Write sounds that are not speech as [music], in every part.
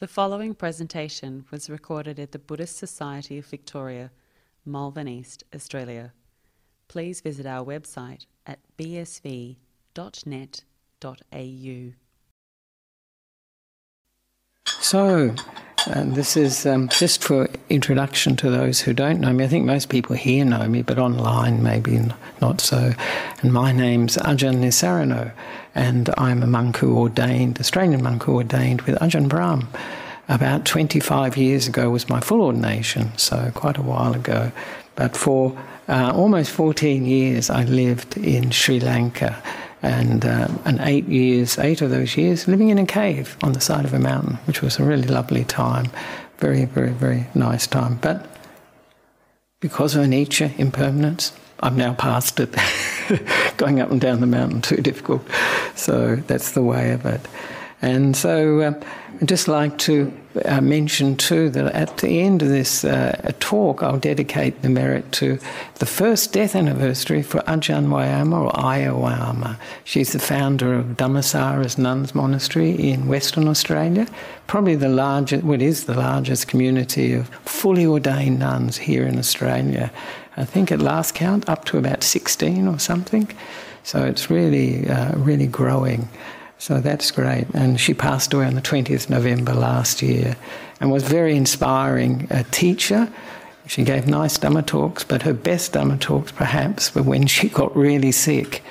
The following presentation was recorded at the Buddhist Society of Victoria, Malvern East, Australia. Please visit our website at bsv.net.au. So, and this is um, just for introduction to those who don't know me. I think most people here know me, but online maybe not so. And my name's Ajahn Nissarano, and I'm a monk who ordained, Australian monk who ordained with Ajahn Brahm. About 25 years ago was my full ordination, so quite a while ago. But for uh, almost 14 years, I lived in Sri Lanka and uh, and eight years, eight of those years, living in a cave on the side of a mountain, which was a really lovely time, very, very, very nice time. But because of nature, impermanence, I'm now past it. [laughs] Going up and down the mountain too difficult, so that's the way of it. And so uh, I'd just like to uh, mention too that at the end of this uh, talk, I'll dedicate the merit to the first death anniversary for Ajahn Vayama or Ayya Vayama. She's the founder of Dhammasara's Nuns Monastery in Western Australia, probably the largest, well, it is the largest community of fully ordained nuns here in Australia. I think at last count, up to about 16 or something. So it's really, uh, really growing. So that's great. And she passed away on the 20th November last year and was very inspiring a teacher. She gave nice Dhamma talks, but her best Dhamma talks perhaps were when she [laughs] got really sick.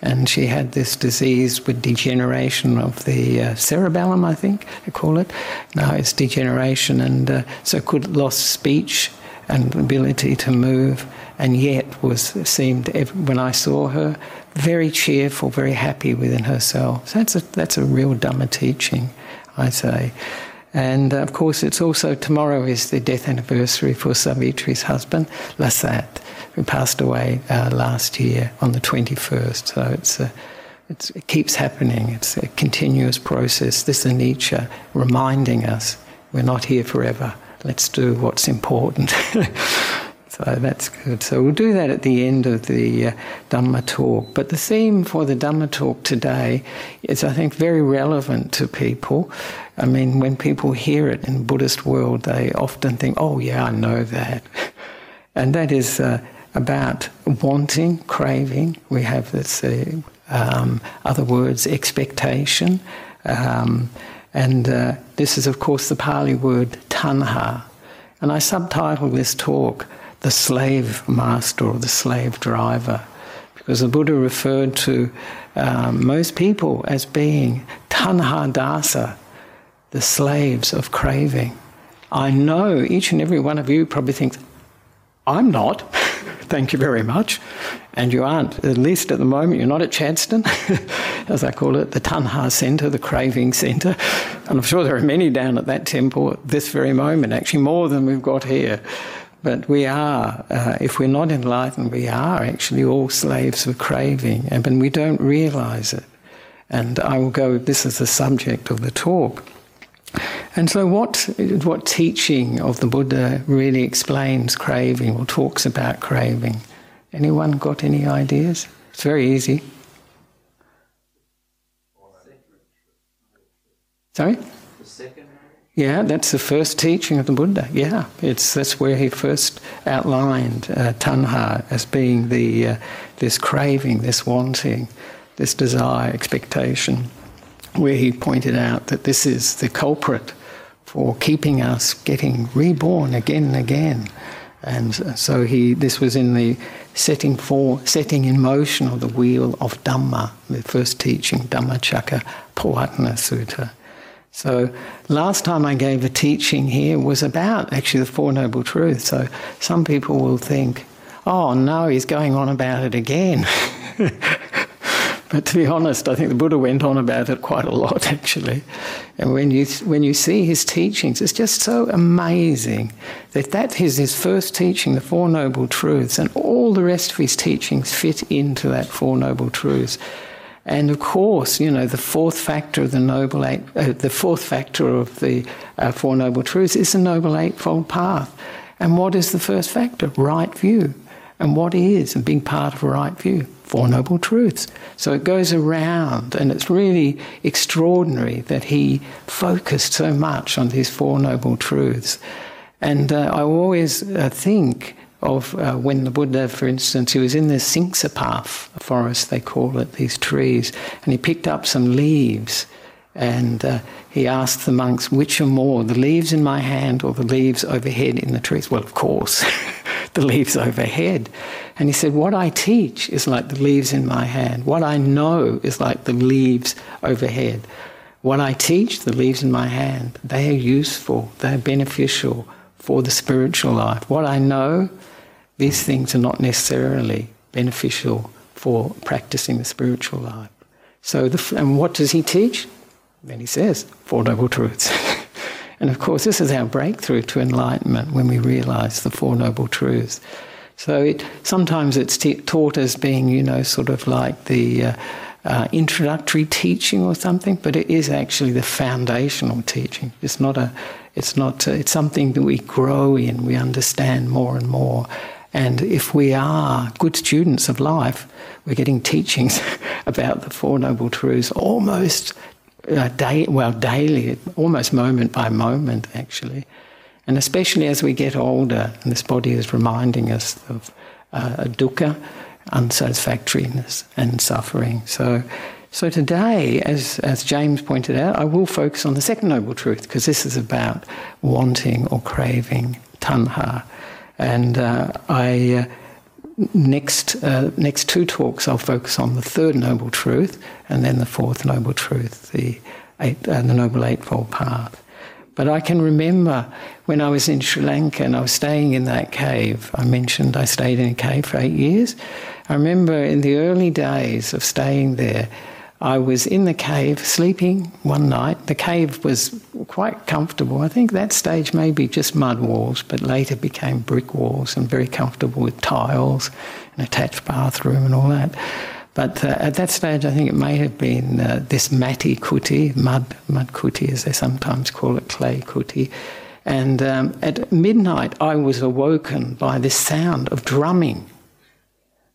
And she had this disease with degeneration of the uh, cerebellum, I think they call it. Now it's degeneration, and uh, so could lost speech and ability to move, and yet was seemed when I saw her very cheerful, very happy within herself. So that's a, that's a real Dhamma teaching, I say. And uh, of course, it's also tomorrow is the death anniversary for Savitri's husband, Lasat, who passed away uh, last year on the 21st. So it's, it's, it keeps happening. It's a continuous process. This is anicca reminding us we're not here forever. Let's do what's important. [laughs] So that's good. So we'll do that at the end of the uh, Dhamma talk. But the theme for the Dhamma talk today is, I think, very relevant to people. I mean, when people hear it in Buddhist world, they often think, oh, yeah, I know that. [laughs] And that is uh, about wanting, craving. We have this, uh, um, other words, expectation. Um, and uh, this is, of course, the Pali word tanha. And I subtitle this talk, the slave master or the slave driver. Because the Buddha referred to um, most people as being tanha dasa, the slaves of craving. I know each and every one of you probably thinks, I'm not. [laughs] Thank you very much. And you aren't, at least at the moment, you're not at Chadstone, [laughs] as I call it, the Tanha Centre, the Craving Centre. And I'm sure there are many down at that temple at this very moment, actually more than we've got here. But we are, uh, if we're not enlightened, we are actually all slaves of craving, and we don't realize it. And I will go, this is the subject of the talk. And so, what, what teaching of the Buddha really explains craving or talks about craving? Anyone got any ideas? It's very easy. Sorry? Yeah, that's the first teaching of the Buddha. Yeah, it's that's where he first outlined uh, tanha as being the uh, this craving, this wanting, this desire, expectation. Where he pointed out that this is the culprit for keeping us getting reborn again and again. And so he, this was in the setting for setting in motion of the wheel of Dhamma, the first teaching, Dhammacakka Pavattana Sutta. So last time I gave a teaching here was about actually the Four Noble Truths. So some people will think, oh no, he's going on about it again. [laughs] but to be honest, I think the Buddha went on about it quite a lot [laughs] actually. And when you when you see his teachings, it's just so amazing that that is his first teaching, the Four Noble Truths, and all the rest of his teachings fit into that Four Noble Truths. And of course, you know, the fourth factor of the Noble Eight, uh, the fourth factor of the uh, Four Noble Truths is the Noble Eightfold Path. And what is the first factor? Right view. And what is a big part of a right view? Four Noble Truths. So it goes around, and it's really extraordinary that he focused so much on these Four Noble Truths. And uh, I always uh, think of uh, when the Buddha, for instance, he was in the Simsapa forest, they call it, these trees, and he picked up some leaves and uh, he asked the monks, which are more, the leaves in my hand or the leaves overhead in the trees? Well, of course, [laughs] the leaves overhead. And he said, What I teach is like the leaves in my hand. What I know is like the leaves overhead. What I teach, the leaves in my hand, they are useful, they are beneficial for the spiritual life. What I know, these things are not necessarily beneficial for practicing the spiritual life. So, the, and what does he teach? Then he says, Four Noble Truths. [laughs] and of course, this is our breakthrough to enlightenment when we realize the Four Noble Truths. So it, sometimes it's taught as being, you know, sort of like the uh, uh, introductory teaching or something, but it is actually the foundational teaching. It's not a, it's not, uh, it's something that we grow in, we understand more and more. And if we are good students of life, we're getting teachings [laughs] about the Four Noble Truths almost uh, day, well, daily, almost moment by moment, actually. And especially as we get older, and this body is reminding us of uh, dukkha, unsatisfactoriness, and suffering. So, so today, as, as James pointed out, I will focus on the second noble truth because this is about wanting or craving, tanha. And uh, I. Uh, next uh, next two talks, I'll focus on the third noble truth, and then the fourth noble truth, the eight, uh, the noble eightfold path. But I can remember when I was in Sri Lanka and I was staying in that cave. I mentioned I stayed in a cave for eight years. I remember in the early days of staying there, I was in the cave sleeping one night. The cave was quite comfortable. I think that stage maybe just mud walls, but later became brick walls and very comfortable with tiles, an attached bathroom, and all that. But uh, at that stage, I think it may have been uh, this mati kuti, mud, mud kuti as they sometimes call it, clay kuti. And um, at midnight, I was awoken by this sound of drumming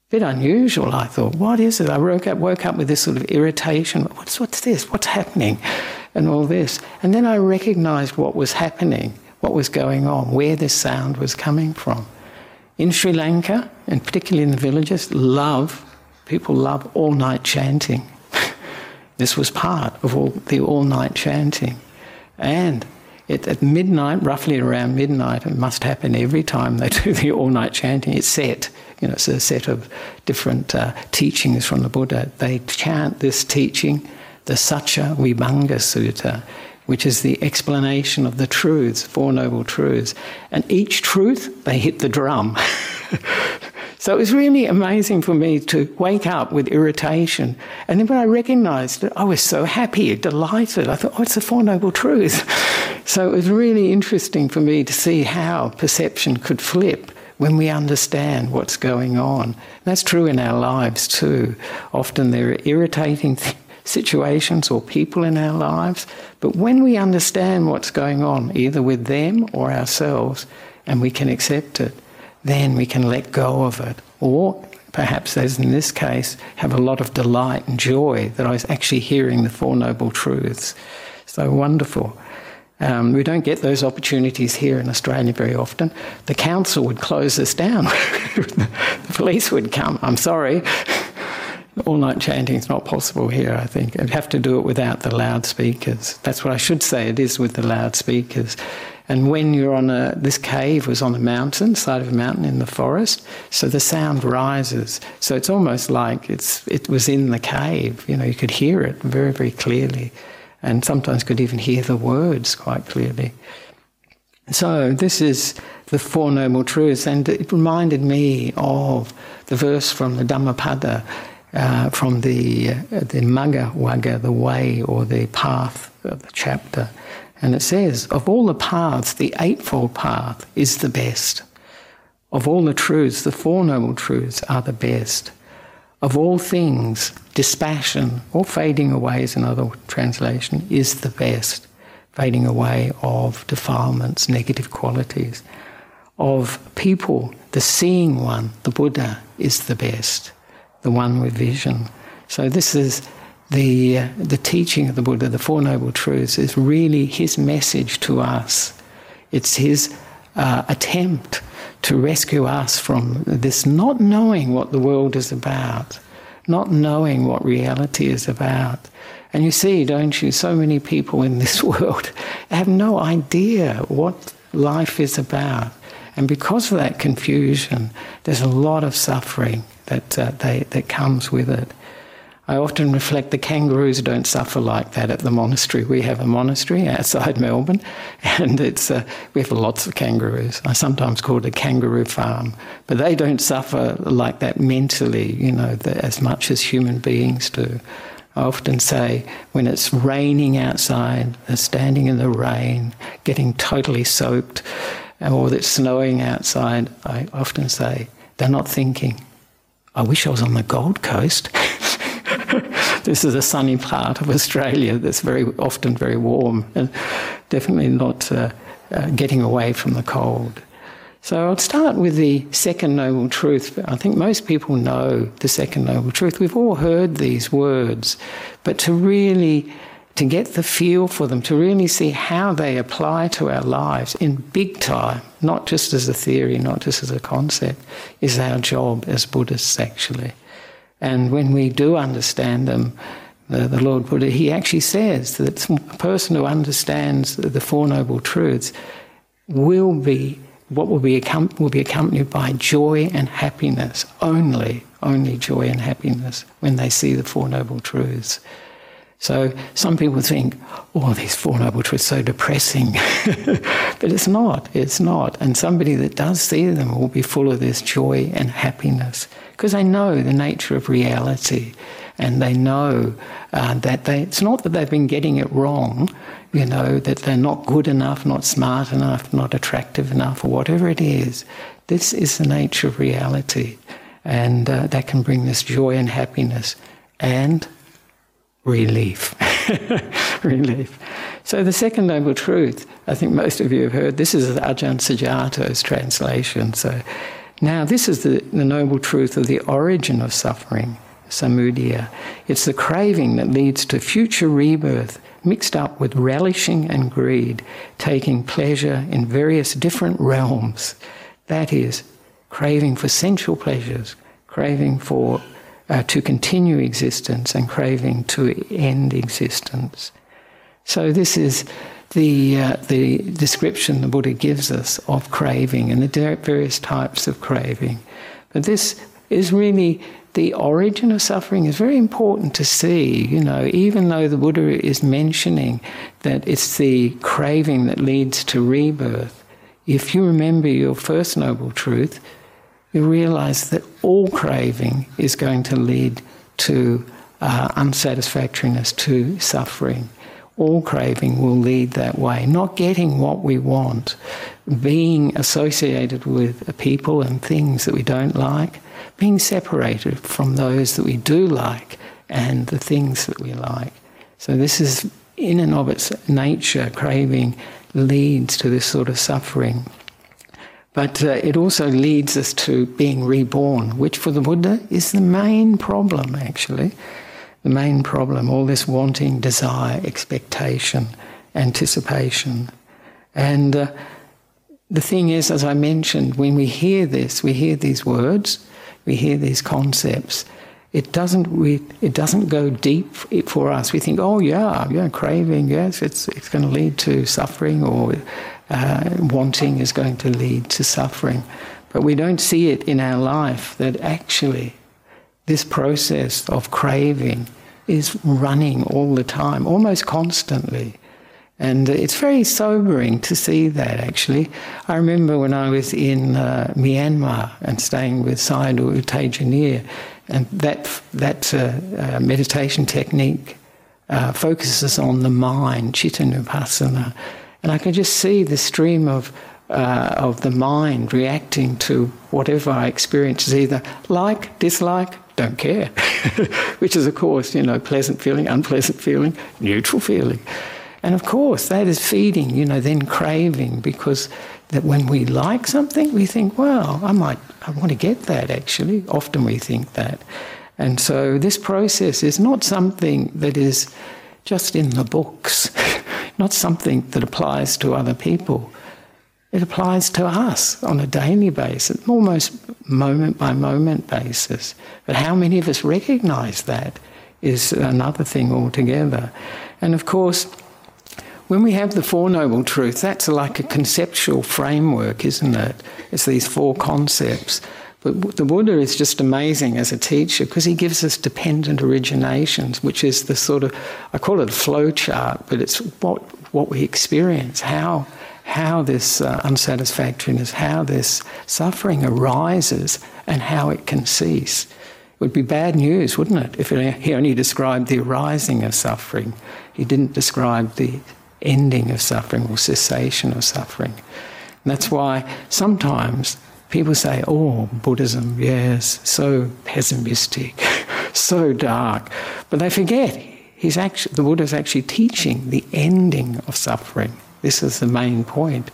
bit unusual, I thought. What is it? I woke up, woke up with this sort of irritation. What's, what's this? What's happening? And all this. And then I recognized what was happening, what was going on, where this sound was coming from. In Sri Lanka, and particularly in the villages, love, people love all night chanting. [laughs] this was part of all the all night chanting. And it, at midnight, roughly around midnight, it must happen every time they [laughs] do the all night chanting, it's set you know, it's a set of different uh, teachings from the Buddha. They chant this teaching, the Sacca Vibhanga Sutta, which is the explanation of the truths, Four Noble Truths. And each truth, they hit the drum. [laughs] so it was really amazing for me to wake up with irritation. And then when I recognized it, I was so happy, delighted. I thought, oh, it's the Four Noble Truths. [laughs] so it was really interesting for me to see how perception could flip when we understand what's going on. That's true in our lives too. Often there are irritating th- situations or people in our lives, but when we understand what's going on, either with them or ourselves, and we can accept it, then we can let go of it. Or perhaps, as in this case, have a lot of delight and joy that I was actually hearing the Four Noble Truths. So wonderful. Um, we don't get those opportunities here in Australia very often. The council would close us down. [laughs] the police would come. I'm sorry. All night chanting is not possible here, I think. You'd have to do it without the loudspeakers. That's what I should say, it is with the loudspeakers. And when you're on a, this cave was on a mountain, side of a mountain in the forest, so the sound rises. So it's almost like it's, it was in the cave. You know, you could hear it very, very clearly and sometimes could even hear the words quite clearly. So, this is the Four Noble Truths, and it reminded me of the verse from the Dhammapada, uh, from the, uh, the Magga Vagga, the way or the path of the chapter. And it says, Of all the paths, the Eightfold Path is the best. Of all the truths, the Four Noble Truths are the best of all things, dispassion, or fading away is another translation, is the best. Fading away of defilements, negative qualities. Of people, the seeing one, the Buddha, is the best. the one with vision. So this is the, uh, the teaching of the Buddha, the Four Noble Truths, is really his message to us. It's his uh, attempt to rescue us from this not knowing what the world is about, not knowing what reality is about. And you see, don't you, so many people in this [laughs] world have no idea what life is about. And because of that confusion, there's a lot of suffering that, uh, they, that comes with it. I often reflect the kangaroos don't suffer like that at the monastery. We have a monastery outside [laughs] Melbourne, and it's uh, we have lots of kangaroos. I sometimes call it a kangaroo farm, but they don't suffer like that mentally, you know, the, as much as human beings do. I often say when it's raining outside, they're standing in the rain, getting totally soaked, or it's snowing outside. I often say they're not thinking. I wish I was on the Gold Coast. [laughs] this is a sunny part of [laughs] Australia that's very often very warm and definitely not uh, uh, getting away from the cold. So I'll start with the second noble truth. I think most people know the second noble truth. We've all heard these words, but to really to get the feel for them, to really see how they apply to our lives in big time, not just as a theory, not just as a concept, is our job as Buddhists actually. And when we do understand them, the, the Lord Buddha, he actually says that a person who understands the Four Noble Truths will be what will be, will be accompanied by joy and happiness only, only joy and happiness when they see the Four Noble Truths. So some people think, oh, these Four Noble Truths are so depressing. [laughs] but it's not, it's not. And somebody that does see them will be full of this joy and happiness because they know the nature of reality and they know uh, that they, it's not that they've been getting it wrong, you know, that they're not good enough, not smart enough, not attractive enough, or whatever it is. This is the nature of reality, and uh, that can bring this joy and happiness and relief. [laughs] relief. So, the second noble truth, I think most of you have heard, this is Ajahn Sujato's translation. So, now, this is the, the noble truth of the origin of suffering, samudaya. It's the craving that leads to future rebirth, mixed up with relishing and greed, taking pleasure in various different realms. That is, craving for sensual pleasures, craving for uh, to continue existence, and craving to end existence. So, this is the, uh, the description the Buddha gives us of craving and the various types of craving. But this is really the origin of suffering is very important to see. You know, even though the Buddha is mentioning that it's the craving that leads to rebirth, if you remember your first noble truth, you realize that all craving is going to lead to uh, unsatisfactoriness, to suffering all craving will lead that way. Not getting what we want, being associated with people and things that we don't like, being separated from those that we do like and the things that we like. So, this is in and of its nature, craving leads to this sort of suffering. But uh, it also leads us to being reborn, which for the Buddha is the main problem, actually the main problem all this wanting, desire, expectation, anticipation. And uh, the thing is, as I mentioned, when we hear this, we hear these words, we hear these concepts. It doesn't, we, it doesn't go deep for us. We think, oh, yeah, yeah, craving, yes, it's, it's going to lead to suffering, or uh, wanting is going to lead to suffering. But we don't see it in our life that actually this process of craving is running all the time, almost constantly. And it's very sobering to see that, actually. I remember when I was in uh, Myanmar and staying with Sayadaw U and that, that uh, uh, meditation technique uh, focuses on the mind, chitta. And I could just see the stream of, uh, of the mind reacting to whatever I experience, either like, dislike, don't care, [laughs] which is, of course, you know, pleasant feeling, unpleasant feeling, neutral feeling. And of course, that is feeding, you know, then craving, because that when we like something, we think, well, I might, I want to get that actually. Often we think that. And so this process is not something that is just in the books, [laughs] not something that applies to other people. It applies to us on a daily basis, almost moment by moment basis. But how many of us recognize that is another thing altogether. And of course, when we have the Four Noble Truths, that's like a conceptual framework, isn't it? It's these four concepts. But the Buddha is just amazing as a teacher because he gives us dependent originations, which is the sort of, I call it a flow chart, but it's what, what we experience, how, how this uh, unsatisfactoriness, how this suffering arises, and how it can cease. It would be bad news, wouldn't it, if he only described the arising of suffering. He didn't describe the ending of suffering or cessation of suffering. And that's why sometimes people say, oh, Buddhism, yes, so pessimistic, [laughs] so dark. But they forget he's actually, the Buddha is actually teaching the ending of suffering. This is the main point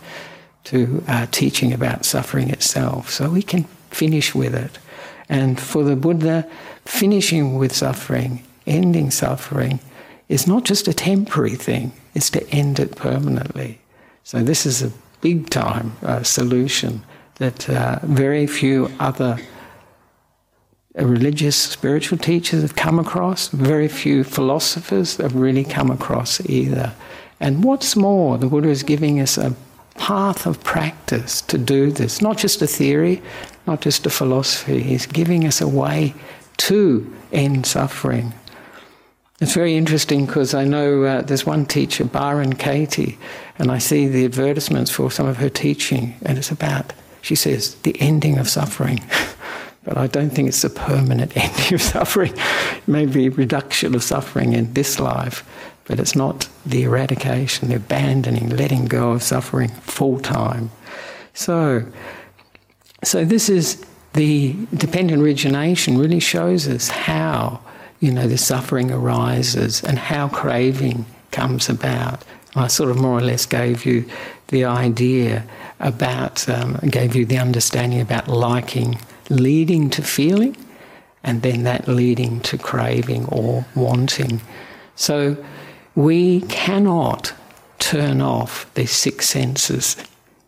to uh, teaching about suffering itself. So we can finish with it. And for the Buddha, finishing with suffering, ending suffering, is not just a temporary thing, it's to end it permanently. So this is a big time uh, solution that uh, very few other religious, spiritual teachers have come across, very few philosophers have really come across either. And what's more, the Buddha is giving us a path of practice to do this, not just a theory, not just a philosophy. He's giving us a way to end suffering. It's very interesting because I know uh, there's one teacher, Byron Katie, and I see the advertisements for some of her teaching, and it's about she says, the ending of suffering. [laughs] but I don't think it's a permanent [laughs] ending of suffering. Maybe reduction of suffering in this life, but it's not the eradication, the abandoning, letting go of suffering full time. So, so this is the dependent origination really shows us how you know the suffering arises and how craving comes about. I sort of more or less gave you the idea about, um, gave you the understanding about liking leading to feeling, and then that leading to craving or wanting. So we cannot turn off these six senses.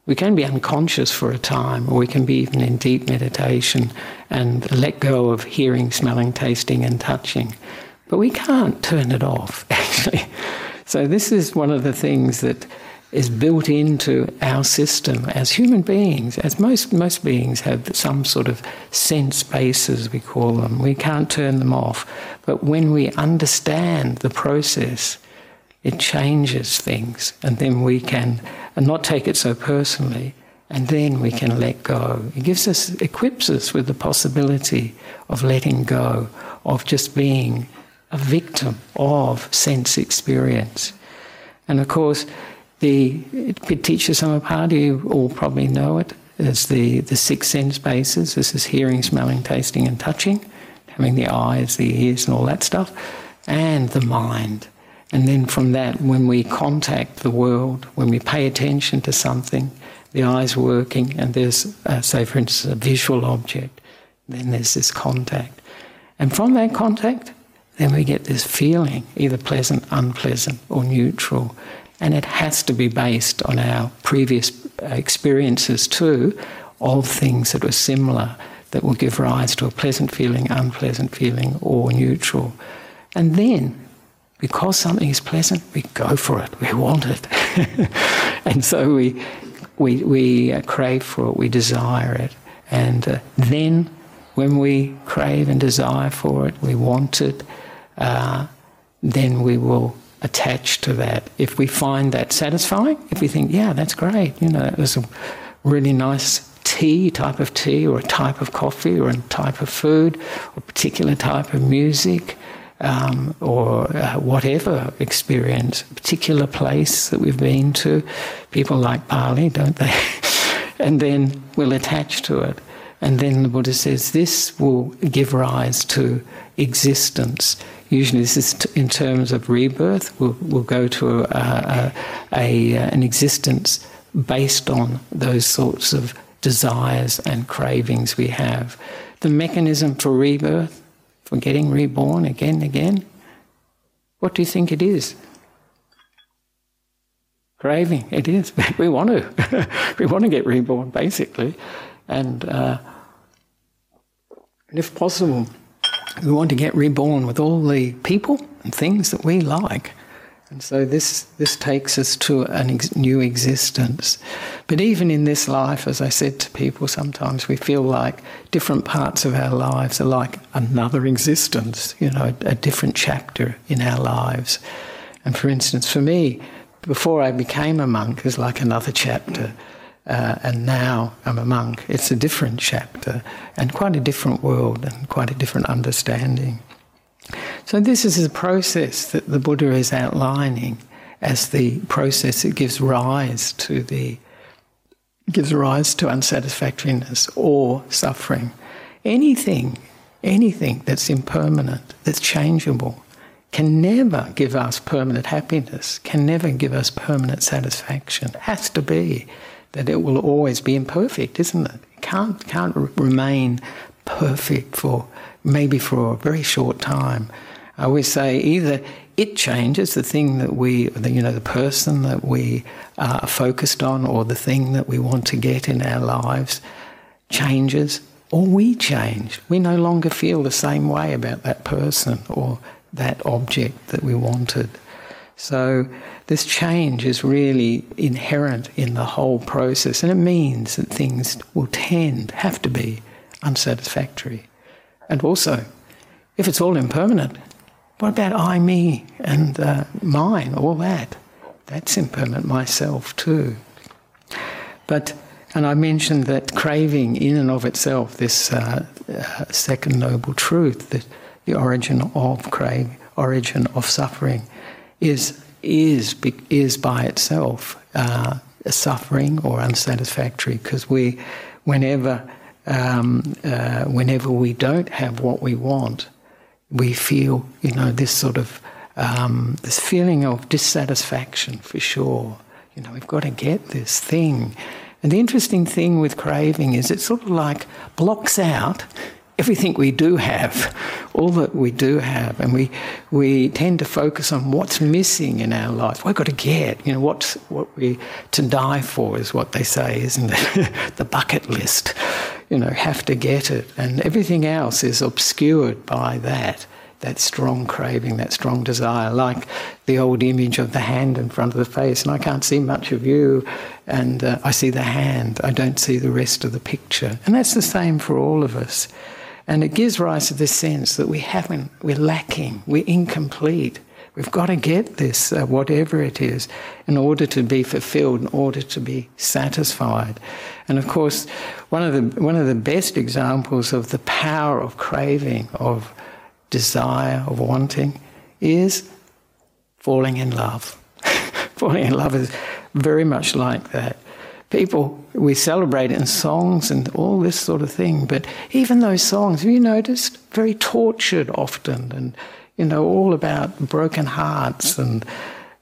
We can be unconscious for a time, or we can be even in deep meditation and let go of hearing, smelling, tasting, and touching. But we can't turn it off, [laughs] actually. So, this is one of the things that is built into our system as human beings, as most, most beings have some sort of sense bases, we call them. We can't turn them off. But when we understand the process, it changes things, and then we can not take it so personally, and then we can let go. It gives us, equips us with the possibility of letting go, of just being a victim of sense experience. And of course, the Paticca Samuppada, you all probably know it, as the, the six sense bases. This is hearing, smelling, tasting, and touching, having the eyes, the ears, and all that stuff, and the mind. And then from that, when we contact the world, when we pay attention to something, the eyes working, and there's, uh, say, for instance, a visual object, then there's this contact. And from that contact, then we get this feeling, either pleasant, unpleasant, or neutral. And it has to be based on our previous experiences too of things that were similar that will give rise to a pleasant feeling, unpleasant feeling, or neutral. And then, because something is pleasant, we go for it, we want it. [laughs] and so we, we, we uh, crave for it, we desire it. And uh, then, when we crave and desire for it, we want it, uh, then we will attach to that. If we find that satisfying, if we think, yeah, that's great, you know, it was a really nice tea, type of tea, or a type of coffee, or a type of food, or a particular type of music, um, or uh, whatever experience, a particular place that we've been to. People like Bali, don't they? [laughs] and then we'll attach to it. And then the Buddha says this will give rise to existence. Usually, this is t- in terms of rebirth. We'll, we'll go to a, a, a, an existence based on those sorts of desires and cravings we have. The mechanism for rebirth, for getting reborn again and again? What do you think it is? Craving, it is. [laughs] We want to. [laughs] we want to get reborn, basically. And, uh, and if possible, we want to get reborn with all the people and things that we like. And so this, this takes us to a ex- new existence. But even in this life, as I said to people, sometimes we feel like different parts of our lives are like another existence, you know, a, a different chapter in our lives. And for instance, for me, before I became a monk, was like another chapter. Uh, and now I'm a monk. It's a different chapter and quite a different world and quite a different understanding. So, this is a process that the Buddha is outlining as the process that gives rise to the gives rise to unsatisfactoriness or suffering. Anything, anything that's impermanent, that's changeable, can never give us permanent happiness, can never give us permanent satisfaction. It has to be that it will always be imperfect, isn't it? It can't, can't remain perfect for maybe for a very short time. Uh, I always say either it changes the thing that we, you know, the person that we uh, are focused on or the thing that we want to get in our lives changes, or we change. We no longer feel the same way about that person or that object that we wanted. So, this change is really inherent in the whole process, and it means that things will tend, have to be, unsatisfactory. And also, if it's all impermanent, what about I, me, and uh, mine, all that? That's impermanent, myself too. But, and I mentioned that craving in and of itself, this uh, uh, second noble truth, that the origin of craving, origin of suffering, is is is by itself uh, suffering or unsatisfactory because we, whenever um, uh, whenever we don't have what we want, we feel, you know, this sort of um, this feeling of dissatisfaction for sure. You know, we've got to get this thing. And the interesting thing with craving is it sort of like blocks out everything we do have, all that we do have, and we we tend to focus on what's missing in our life. We've got to get, you know, what's what we to die for is what they say, isn't it? [laughs] the bucket list you know, have to get it. And everything else is obscured by that, that strong craving, that strong desire, like the old image of the hand in front of the face. And I can't see much of you, and uh, I see the hand, I don't see the rest of the picture. And that's the same for all of us. And it gives rise to this sense that we haven't, we're lacking, we're incomplete. We've got to get this, uh, whatever it is, in order to be fulfilled, in order to be satisfied. And of course, one of the one of the best examples of the power of craving, of desire, of wanting, is falling in love. [laughs] falling in love is very much like that. People, we celebrate in songs and all this sort of thing, but even those songs, have you noticed, very tortured often and you know, all about broken hearts and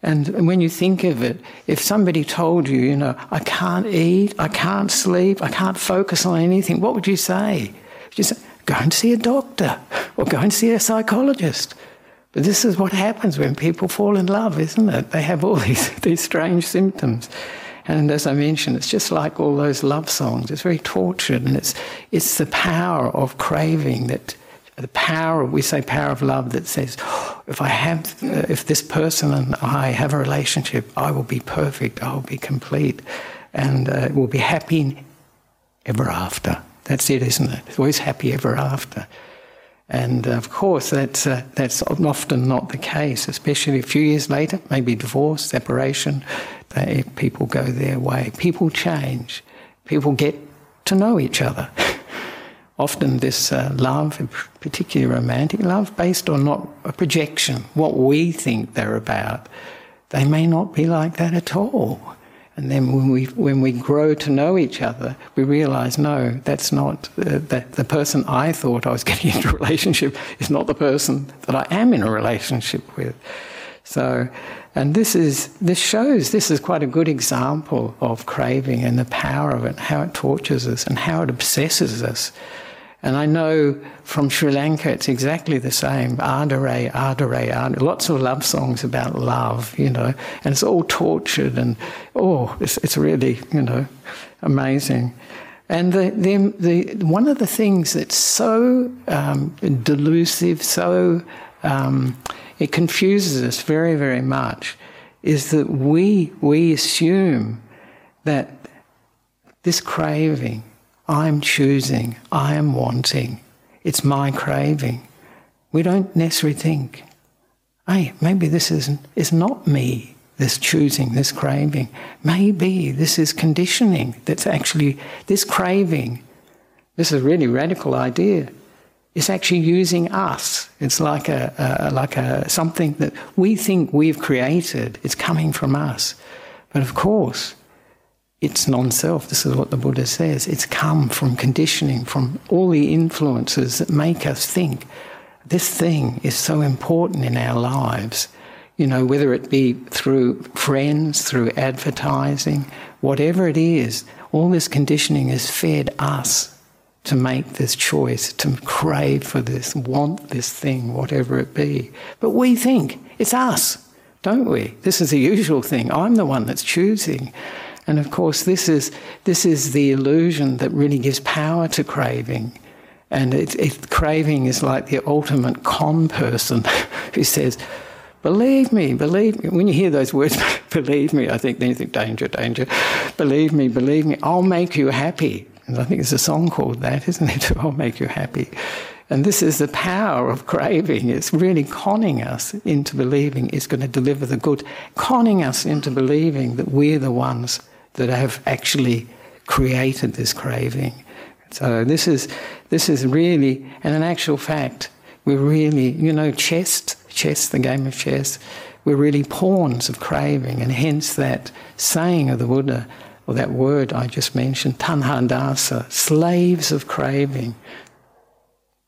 and when you think of it, if somebody told you, you know, I can't eat, I can't sleep, I can't focus on anything, what would you say? You say, go and see a doctor or go and see a psychologist. But this is what happens when people fall in love, isn't it? They have all [laughs] these, these strange symptoms. And as I mentioned, it's just like all those love songs. It's very tortured, and it's, it's the power of craving that the power, we say power of love that says, if I have, uh, if this person and I have a relationship, I will be perfect, I will be complete, and uh, we'll be happy ever after. That's it, isn't it? It's always happy ever after. And uh, of course, that's, uh, that's often not the case, especially a few years later, maybe divorce, separation, they, people go their way. People change. People get to know each other. [laughs] often this uh, love, particularly romantic love, based on not a projection, what we think they're about. They may not be like that at all. And then when we when we grow to know each other, we realise no, that's not uh, that the person I thought I was [laughs] getting into a relationship is not the person that I am in a relationship with. So, and this is this shows this is quite a good example of craving and the power of it, how it tortures us and how it obsesses us. And I know from Sri Lanka it's exactly the same. Adare, adare, adare. Lots of love songs about love, you know, and it's all tortured and, oh, it's, it's really, you know, amazing. And the, the, the, one of the things that's so um, delusive, so um, it confuses us very, very much, is that we, we assume that this craving, I'm choosing, I am wanting, it's my craving. We don't necessarily think, hey, maybe this isn't, is not me, this choosing, this craving. Maybe this is conditioning that's actually, this craving, this is a really radical idea, is actually using us. It's like a, a, like a something that we think we've created. It's coming from us, but of course, it's non-self. This is what the Buddha says. It's come from conditioning, from all the influences that make us think this thing is so important in our lives. You know, whether it be through friends, through advertising, whatever it is, all this conditioning has fed us to make this choice, to crave for this, want this thing, whatever it be. But we think it's us, don't we? This is the usual thing. I'm the one that's choosing. And of course, this is, this is the illusion that really gives power to craving. And it, it, craving is like the ultimate con person [laughs] who says, Believe me, believe me. When you hear those words, [laughs] believe me, I think then you think, danger, danger. Believe me, believe me, I'll make you happy. And I think there's a song called that, isn't it? [laughs] I'll make you happy. And this is the power of craving. It's really conning us into believing it's going to deliver the good, conning us into believing that we're the ones that have actually created this craving. So this is this is really, and in actual fact, we're really, you know, chess, chess, the game of chess, we're really pawns of craving, and hence that saying of the Buddha, or that word I just mentioned, tanhadasa, slaves of craving.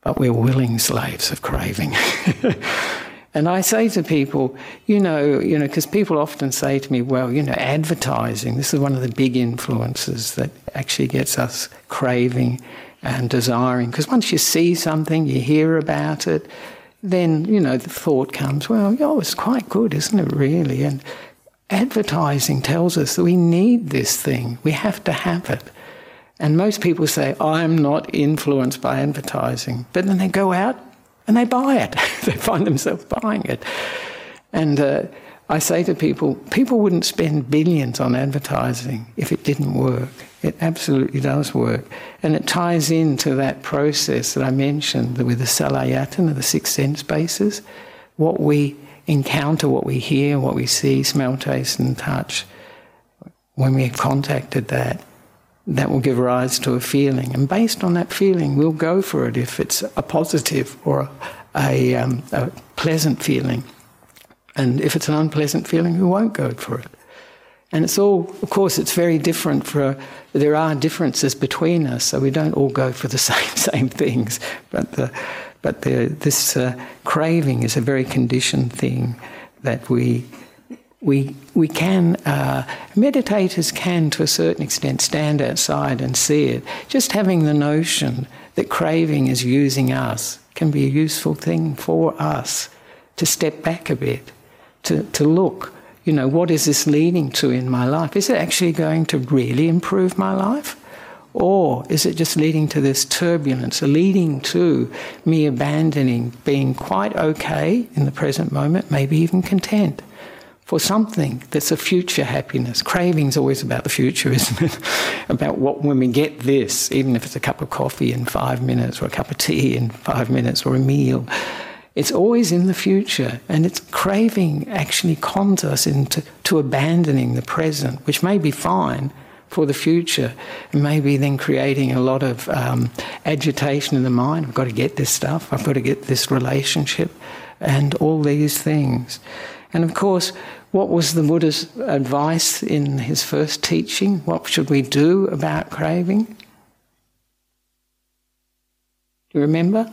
But we're willing slaves of craving. [laughs] And I say to people, you know, you know, because people often say to me, well, you know, advertising, this is one of the big influences that actually gets us craving and desiring. Because once you see something, you hear about it, then, you know, the thought comes, well, oh, it's quite good, isn't it, really? And advertising tells us that we need this thing, we have to have it. And most people say, I'm not influenced by advertising. But then they go out and they buy it. [laughs] they find themselves buying it. And uh, I say to people, people wouldn't spend billions on advertising if it didn't work. It absolutely does work. And it ties into that process that I mentioned with the Salayatana, the six sense bases. What we encounter, what we hear, what we see, smell, taste, and touch. When we've contacted that, that will give rise to a feeling. And based on that feeling, we'll go for it if it's a positive or a, um, a pleasant feeling. And if it's an unpleasant feeling, we won't go for it. And it's all, of course, it's very different for, there are differences between us, so we don't all go for the [laughs] same, same things. But, the, but the, this uh, craving is a very conditioned thing that we we, we can, uh, meditators can to a certain extent stand outside and see it. Just having the notion that craving is using us can be a useful thing for us to step back a bit, to, to look, you know, what is this leading to in my life? Is it actually going to really improve my life? Or is it just leading to this turbulence, leading to me abandoning being quite okay in the present moment, maybe even content? for something that's a future happiness. Craving's always about the future, [laughs] isn't it? about what when we get this, even if it's a cup of coffee in five minutes or a cup of tea in five minutes or a meal. It's always in the future, and it's craving actually cons us into to abandoning the present, which may be fine for the future, maybe then creating a lot of um, agitation in the mind. I've got to get this stuff. I've got to get this relationship, and all these things. And of course, what was the Buddha's advice in his first teaching? What should we do about craving? Do you remember?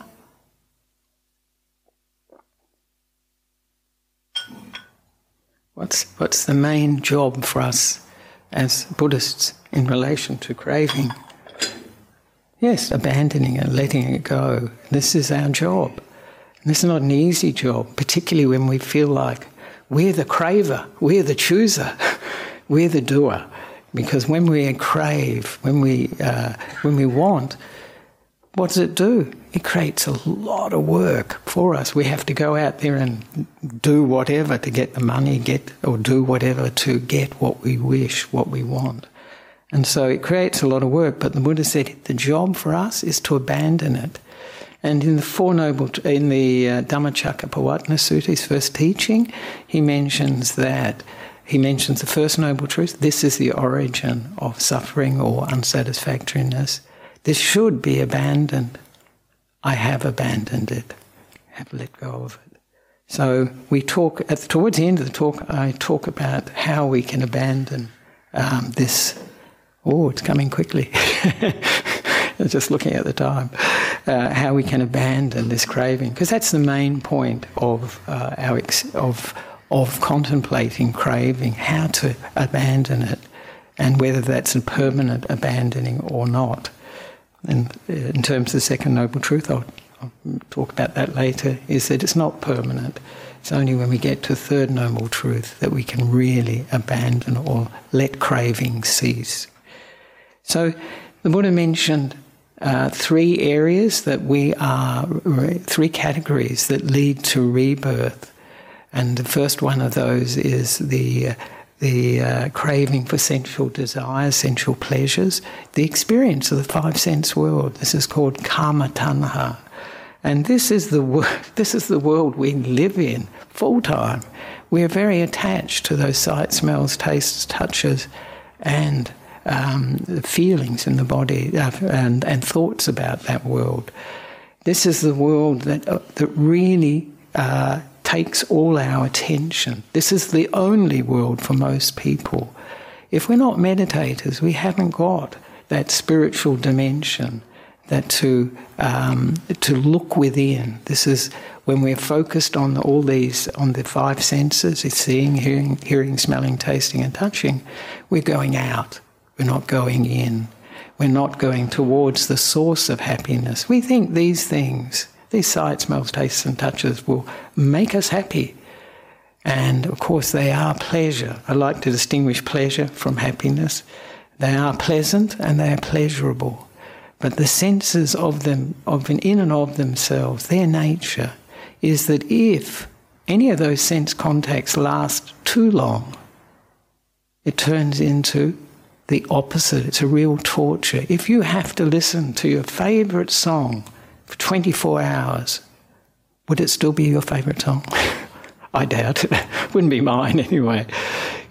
What's, what's the main job for us as Buddhists in relation to craving? Yes, abandoning it, letting it go. This is our job. And is not an easy job, particularly when we feel like we're the craver, we're the chooser, [laughs] we're the doer. Because when we crave, when we, uh, when we want, what does it do? It creates a lot of work for us. We have to go out there and do whatever to get the money, get or do whatever to get what we wish, what we want. And so it creates a lot of work, but the Buddha said the job for us is to abandon it. And in the Four Noble, in the uh, Dhammacakkappavattana Sutta, his first teaching, he mentions that he mentions the first noble truth. This is the origin of suffering or unsatisfactoriness. This should be abandoned. I have abandoned it. Have let go of it. So we talk at towards the end of the talk. I talk about how we can abandon um, this Oh, it's coming quickly. [laughs] Just looking at the time, uh, how we can abandon this craving, because that's the main point of uh, our ex- of of contemplating craving, how to abandon it, and whether that's a permanent abandoning or not. And uh, in terms of the second noble truth, I'll, I'll talk about that later. Is that it's not permanent. It's only when we get to third noble truth that we can really abandon or let craving cease. So the Buddha mentioned uh, three areas that we are, three categories that lead to rebirth. And the first one of those is the, uh, the uh, craving for sensual desires, sensual pleasures, the experience of the five sense world. This is called kama tanha. And this is the, [laughs] this is the world we live in full time. We are very attached to those sights, smells, tastes, touches, and um, feelings in the body uh, and, and thoughts about that world. This is the world that, uh, that really uh, takes all our attention. This is the only world for most people. If we're not meditators, we haven't got that spiritual dimension, that to um, to look within. This is when we're focused on all these on the five senses: seeing, hearing, hearing, smelling, tasting, and touching. We're going out. We're not going in. We're not going towards the source of happiness. We think these things, these sights, smells, tastes, and touches, will make us happy. And of course, they are pleasure. I like to distinguish pleasure from happiness. They are pleasant and they are pleasurable. But the senses of them, of in and of themselves, their nature, is that if any of those sense contacts last too long, it turns into the opposite. It's a real torture. If you have to listen to your favourite song for 24 hours, would it still be your favourite song? [laughs] I doubt it. [laughs] Wouldn't be mine anyway.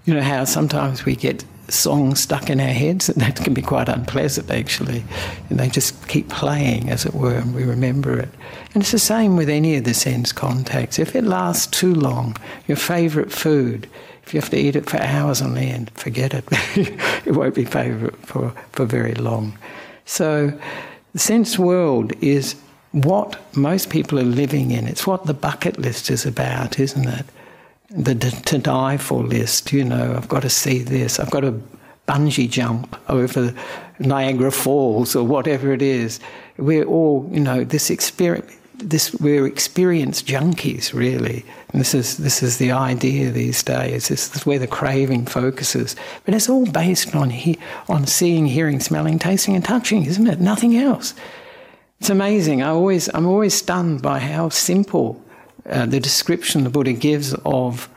You know how sometimes we get songs stuck in our heads, and [laughs] that can be quite unpleasant actually. And they just keep playing, as it were, and we remember it. And it's the same with any of the sense contacts. If it lasts too long, your favourite food, if you have to eat it for hours on end, forget it. it won't be favourite for, for very long. So, the sense world is what most people are living in. It's what the bucket list is about, isn't it? The to die for list, you know, I've got to see this, I've got to bungee jump over Niagara Falls or whatever it is. We're all, you know, this experience this we're experienced junkies really and this is this is the idea these days this is where the craving focuses but it's all based on he, on seeing hearing smelling tasting and touching isn't it nothing else it's amazing I always I'm always stunned by how simple uh, the description the Buddha gives of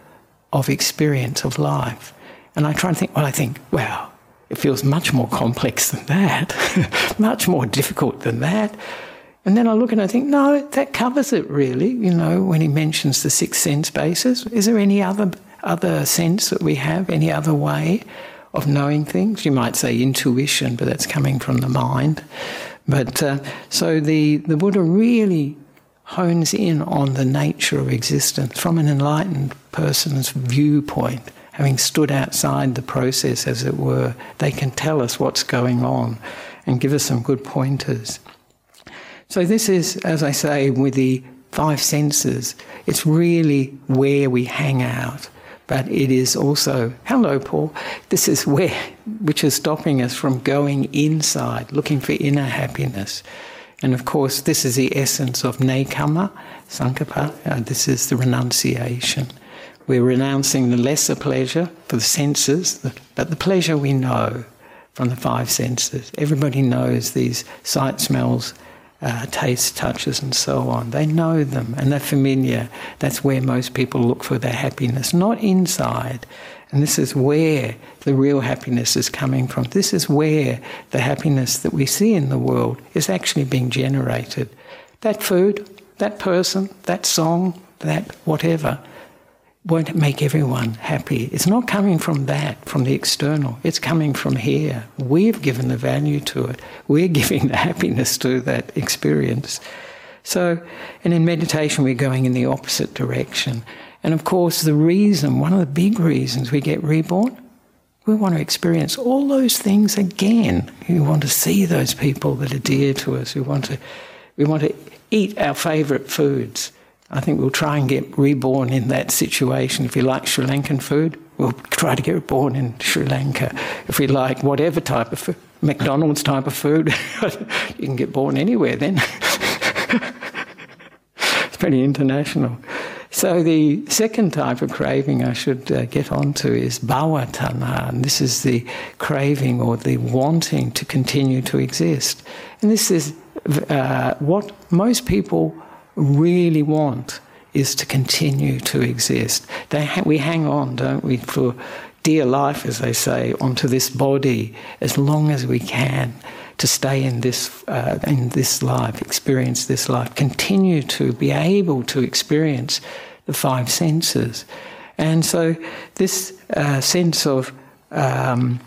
of experience of life and I try and think well I think wow it feels much more complex than that [laughs] much more difficult than that and then I look and I think, no, that covers it really. You know, when he mentions the six sense bases, is there any other other sense that we have, any other way of knowing things? You might say intuition, but that's coming from the mind. But uh, so the the Buddha really hones in on the nature of existence from an enlightened person's viewpoint. Having stood outside the process, as it were, they can tell us what's going on and give us some good pointers. So, this is, as I say, with the five senses, it's really where we hang out. But it is also, hello, Paul, this is where, [laughs] which is stopping us from going inside, looking for inner happiness. And of course, this is the essence of nekkhamma, sankappa. Uh, this is the renunciation. We're renouncing the lesser pleasure for the senses, but the pleasure we know from the five senses. Everybody knows these sight, smells, uh, taste, touches, and so on. They know them and they're familiar. That's where most people look for their happiness, not inside. And this is where the real happiness is coming from. This is where the happiness that we see in the world is actually being generated. That food, that person, that song, that whatever won't make everyone happy. It's not coming from that, from the external. It's coming from here. We've given the value to it. We're [laughs] giving the happiness to that experience. So, and in meditation, we're going in the opposite direction. And of course, the reason, one of the big reasons we get reborn, we want to experience all those things again. We want to see those people that are dear to us. We want to, we want to eat our favourite foods. I think we'll try and get reborn in that situation. If you like Sri Lankan food, we'll try to get reborn in Sri Lanka. If we like whatever type of food, McDonald's type of food, [laughs] you can get born anywhere then. [laughs] it's pretty international. So the second type of craving I should uh, get onto is tanha, and this is the craving or the wanting to continue to exist. And this is uh, what most people really want is to continue to exist. Ha- we hang on, don't we, for dear life, as they say, onto this body as long as we can to stay in this uh, in this life, experience this life, continue to be able to experience the five senses, and so this uh, sense of um,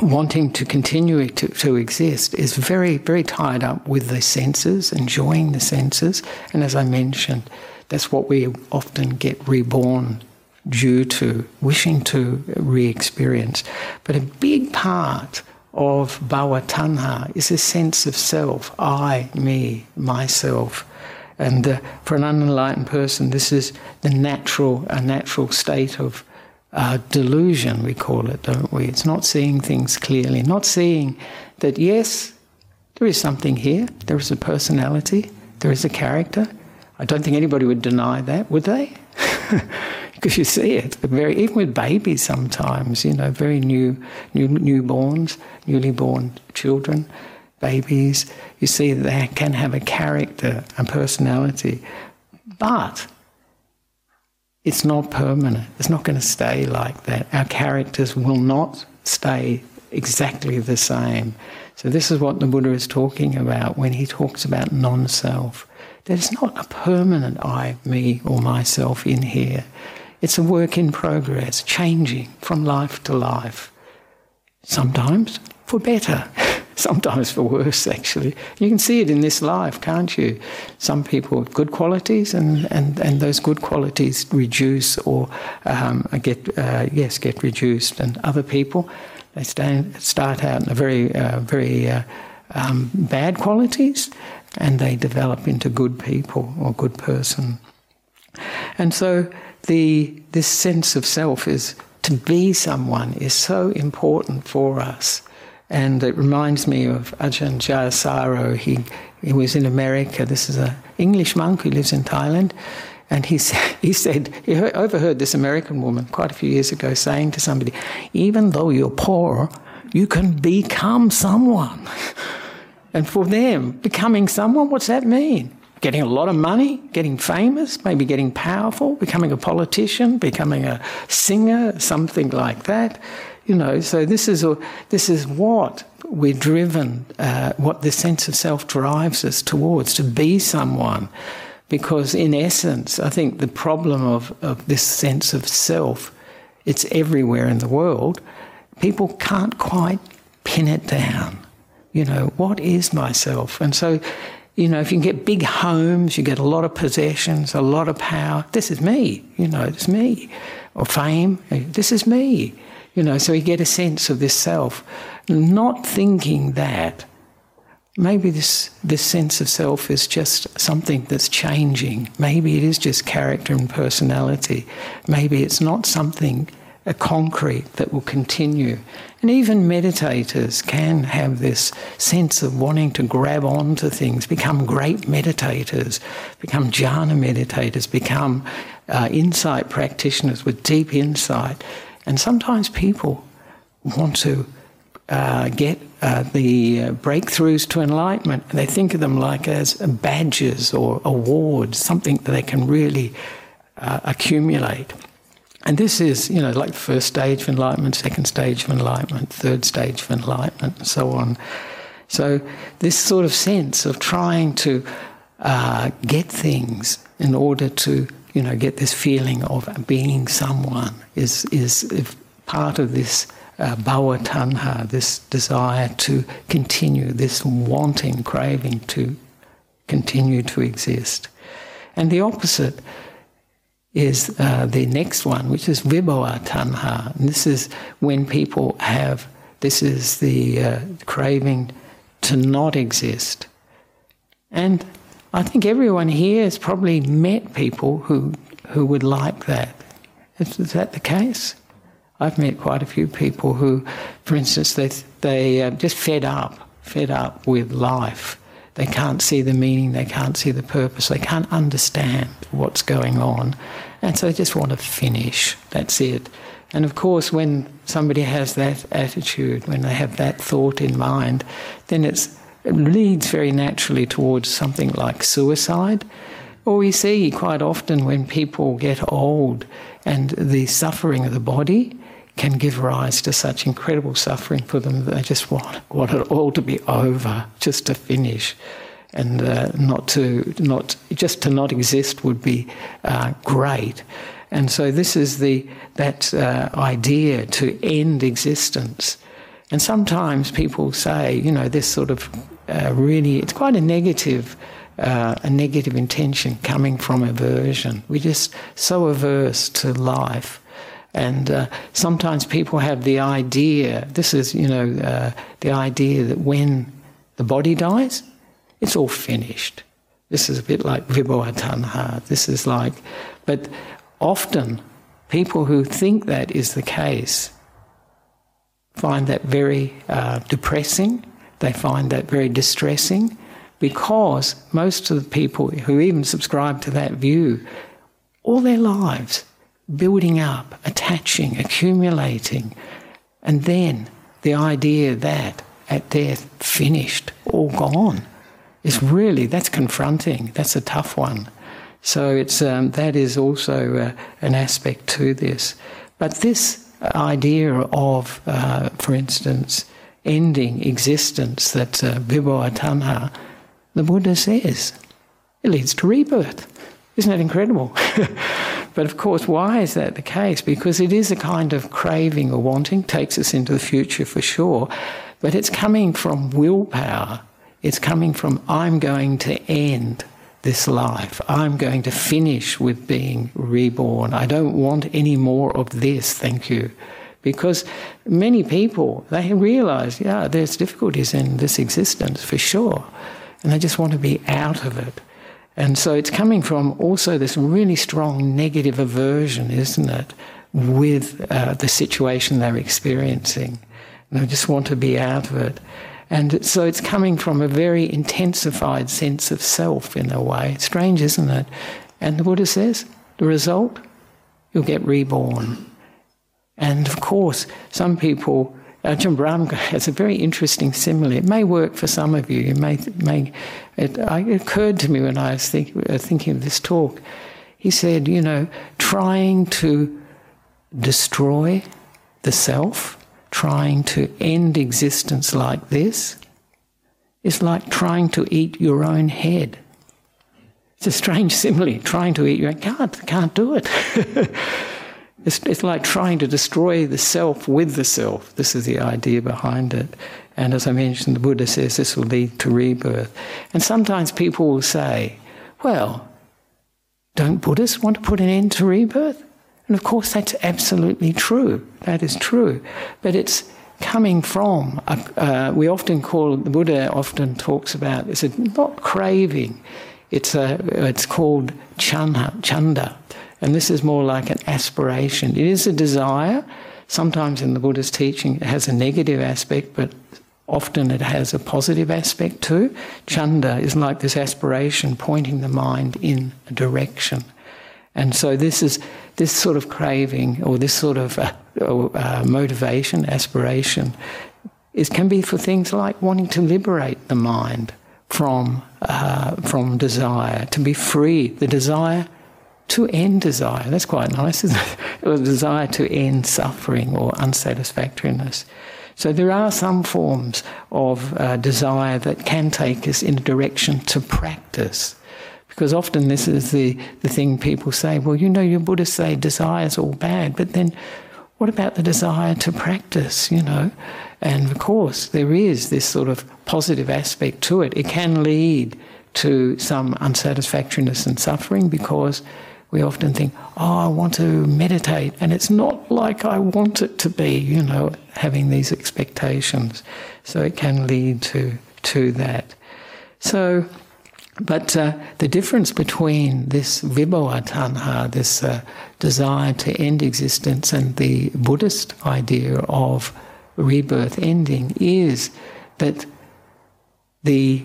wanting to continue to, to exist is very, very tied up with the senses, enjoying the senses. And as I mentioned, that's what we often get reborn due to, wishing to re experience. But a big part of bhava tanha is a sense of self I, me, myself. And uh, for an unenlightened person, this is the natural, a natural state of uh, delusion, we call it, don't we? It's not seeing things clearly, not seeing that, yes, there is something here, there is a personality, there is a character. I don't think anybody would deny that, would they? [laughs] because you see it, very even with babies sometimes, you know, very new, new newborns, newly born children, babies. You see that they can have a character, and personality, but it's not permanent. It's not going to stay like that. Our characters will not stay exactly the same. So, this is what the Buddha is talking about when he talks about non self. There's not a permanent I, me, or myself in here. It's a work in progress, changing from life to life. Sometimes for better. [laughs] [laughs] sometimes for worse, actually. You can see it in this life, can't you? Some people have good qualities, and, and, and those good qualities reduce or um, get, uh, yes, get reduced. And other people, they stand, start out in a very, uh, very uh, um, bad qualities, and they develop into good people or good person. And so the, this sense of self is to be someone is so important for us. And it reminds me of Ajahn Jayasaro. He, he was in America. This is an English monk who lives in Thailand. And he, [laughs] he said, he overheard this American woman quite a few years ago saying to somebody, even though you're poor, you can become someone. [laughs] And for them, becoming someone, what's that mean? Getting a lot of money, getting famous, maybe getting powerful, becoming a politician, becoming a singer, something like that. You know, so this is a, this is what we're driven, uh, what the sense of self drives us towards to be someone. Because in essence, I think the problem of, of this sense of self, it's everywhere in the world. People can't quite pin it down. You know, what is myself? And so, you know, if you can get big homes, you get a lot of possessions, a lot of power. This is me. You know, it's me. Or fame. Eh, this is me. You know, so you get a sense of this self, not thinking that maybe this, this sense of self is just something that's changing. Maybe it is just character and personality. Maybe it's not something a concrete that will continue. And even meditators can have this sense of wanting to grab onto things, become great meditators, become jhana meditators, become uh, insight practitioners with deep insight. And sometimes people want to uh, get uh, the uh, breakthroughs to enlightenment. They think of them like as badges or awards, something that they can really uh, accumulate. And this is, you know, like the first stage of enlightenment, second stage of enlightenment, third stage of enlightenment, and so on. So, this sort of sense of trying to uh, get things in order to, you know, get this feeling of being someone is, is part of this uh, tanha, this desire to continue, this wanting, craving to continue to exist. And the opposite is uh, the next one, which is vibhava tanha. And this is when people have, this is the uh, craving to not exist. And I think everyone here has probably met people who, who would like that. Is, is that the case? I've met quite a few people who, for instance, they, they uh, just fed up, fed up with life. They can't see the meaning, they can't see the purpose, they can't understand what's going on. And so they just want to finish. That's it. And of course, when somebody has that attitude, when they have that thought in mind, then it leads very naturally towards something like suicide. Or we see quite often when people get old and the suffering of the body can give rise to such incredible suffering for them that they just want, want it all to be over, just to finish. And uh, not to not just to not exist would be uh, great, and so this is the that uh, idea to end existence. And sometimes people say, you know, this sort of uh, really it's quite a negative uh, a negative intention coming from aversion. We're just so averse to life and uh, sometimes people have the idea, this is, you know, uh, the idea that when the body dies, it's all finished. This is a bit like vibhava tanha. This is like, but often people who think that is the case find that very uh, depressing. They find that very distressing because most of the people who even subscribe to that view, all their lives, building up, attaching, accumulating, and then the idea that at death, finished, all gone, is really that's confronting. That's a tough one. So it's um, that is also uh, an aspect to this. But this idea of, uh, for instance, ending existence, that uh, vibhava tanha, the Buddha says it leads to rebirth. Isn't that incredible? [laughs] But of course, why is that the case? Because it is a kind of craving or wanting, takes us into the future for sure, but it's coming from willpower. It's coming from, I'm going to end this life. I'm going to finish with being reborn. I don't want any more of this, thank you. Because many people, they realize, yeah, there's difficulties in this existence for sure, and they just want to be out of it. And so it's coming from also this really strong negative aversion, isn't it, with uh, the situation they're experiencing. And they just want to be out of it. And so it's coming from a very intensified sense of self in a way. Strange, isn't it? And the Buddha says the result, you'll get reborn. And of course, some people Ajahn Brahm [laughs] has a very interesting simile. It may work for some of you. It may, may it, it occurred to me when I was think, uh, thinking of this talk. He said, you know, trying to destroy the self, trying to end existence like this, is like trying to eat your own head. It's a strange simile, trying to eat your own. Can't, can't do it. [laughs] It's, it's like trying to destroy the self with the self. This is the idea behind it. And as I mentioned, the Buddha says this will lead to rebirth. And sometimes people will say, well, don't Buddhists want to put an end to rebirth? And of course, that's absolutely true. That is true. But it's coming from. Uh, we often call the Buddha often talks about it's a, not craving. It's a it's called chana, chanda, and this is more like an aspiration. It is a desire. Sometimes in the Buddha's teaching, it has a negative aspect, but often it has a positive aspect too. Chanda is like this aspiration pointing the mind in a direction. And so this is this sort of craving or this sort of uh, uh, motivation, aspiration, is can be for things like wanting to liberate the mind from uh, from desire, to be free, the desire to end desire. That's quite nice, isn't it? [laughs] the desire to end suffering or unsatisfactoriness. So there are some forms of uh, desire that can take us in a direction to practice. Because often this is the, the thing people say, well, you know, your Buddhists say desire is all bad, but then what about the desire to practice, you know? And of course, there is this sort of positive aspect to it. It can lead to some unsatisfactoriness and suffering because we often think, oh, I want to meditate, and it's not like I want it to be, you know, having these expectations. So it can lead to, to that. So, but uh, the difference between this vibhava tanha, this uh, desire to end existence, and the Buddhist idea of rebirth ending is that the,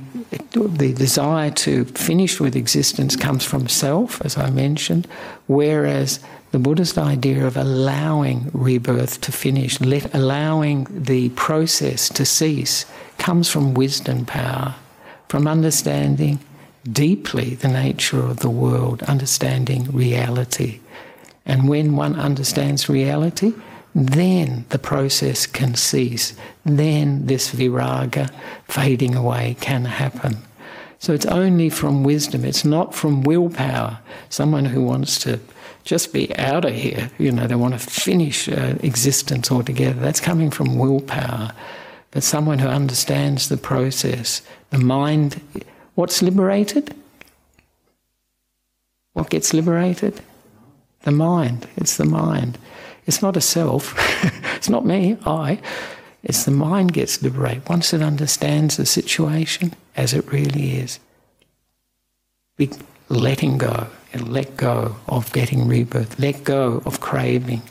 the desire to finish with existence comes from self, as I mentioned, whereas the Buddhist idea of allowing rebirth to finish, let, allowing the process to cease, comes from wisdom power, from understanding deeply the nature of the world, understanding reality. And when one understands reality, then the process can cease. Then this viraga, fading away, can happen. So it's only from wisdom, it's not from willpower. Someone who wants to just be out of here, you know, they want to finish uh, existence altogether, that's coming from willpower. But someone who understands the process, the mind, what's liberated? What gets liberated? The mind. It's the mind. It's not a self. [laughs] it's not me, I. It's the mind gets liberated once it understands the situation as it really is. Be letting go and let go of getting rebirth, let go of craving,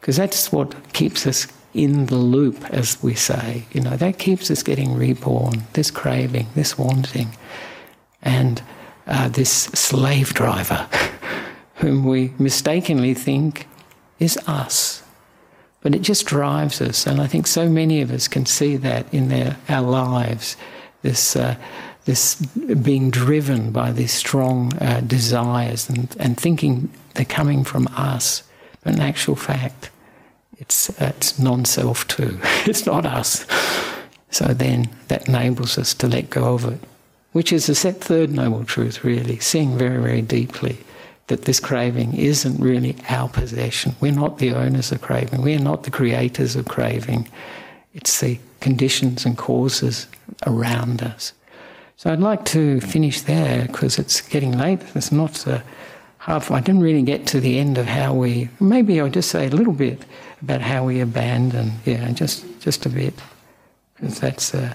because that's what keeps us in the loop, as we say. You know, that keeps us getting reborn, this craving, this wanting, and uh, this slave driver [laughs] whom we mistakenly think is us. But it just drives us, and I think so many of us can see that in their, our lives. This, uh, this being driven by these strong uh, desires and, and thinking they're coming from us, but in actual fact, it's, uh, it's non self too. [laughs] it's not us. So then that enables us to let go of it, which is the third noble truth, really, seeing very, very deeply that this craving isn't really our possession. We're not the owners of craving. We're not the creators of craving. It's the conditions and causes around us. So I'd like to finish there because it's getting late. It's not uh, half. I didn't really get to the end of how we. Maybe I'll just say a little bit about how we abandon. Yeah, just just a bit because that's. Uh,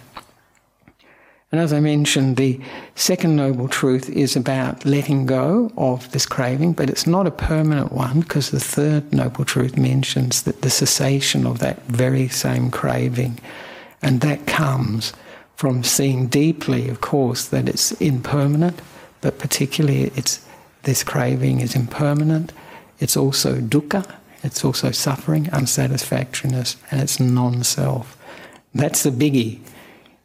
and as I mentioned, the second noble truth is about letting go of this craving, but it's not a permanent one because the third noble truth mentions that the cessation of that very same craving. And that comes from seeing deeply, of course, that it's impermanent, but particularly it's this craving is impermanent. It's also dukkha, it's also suffering, unsatisfactoriness, and it's non self. That's the biggie.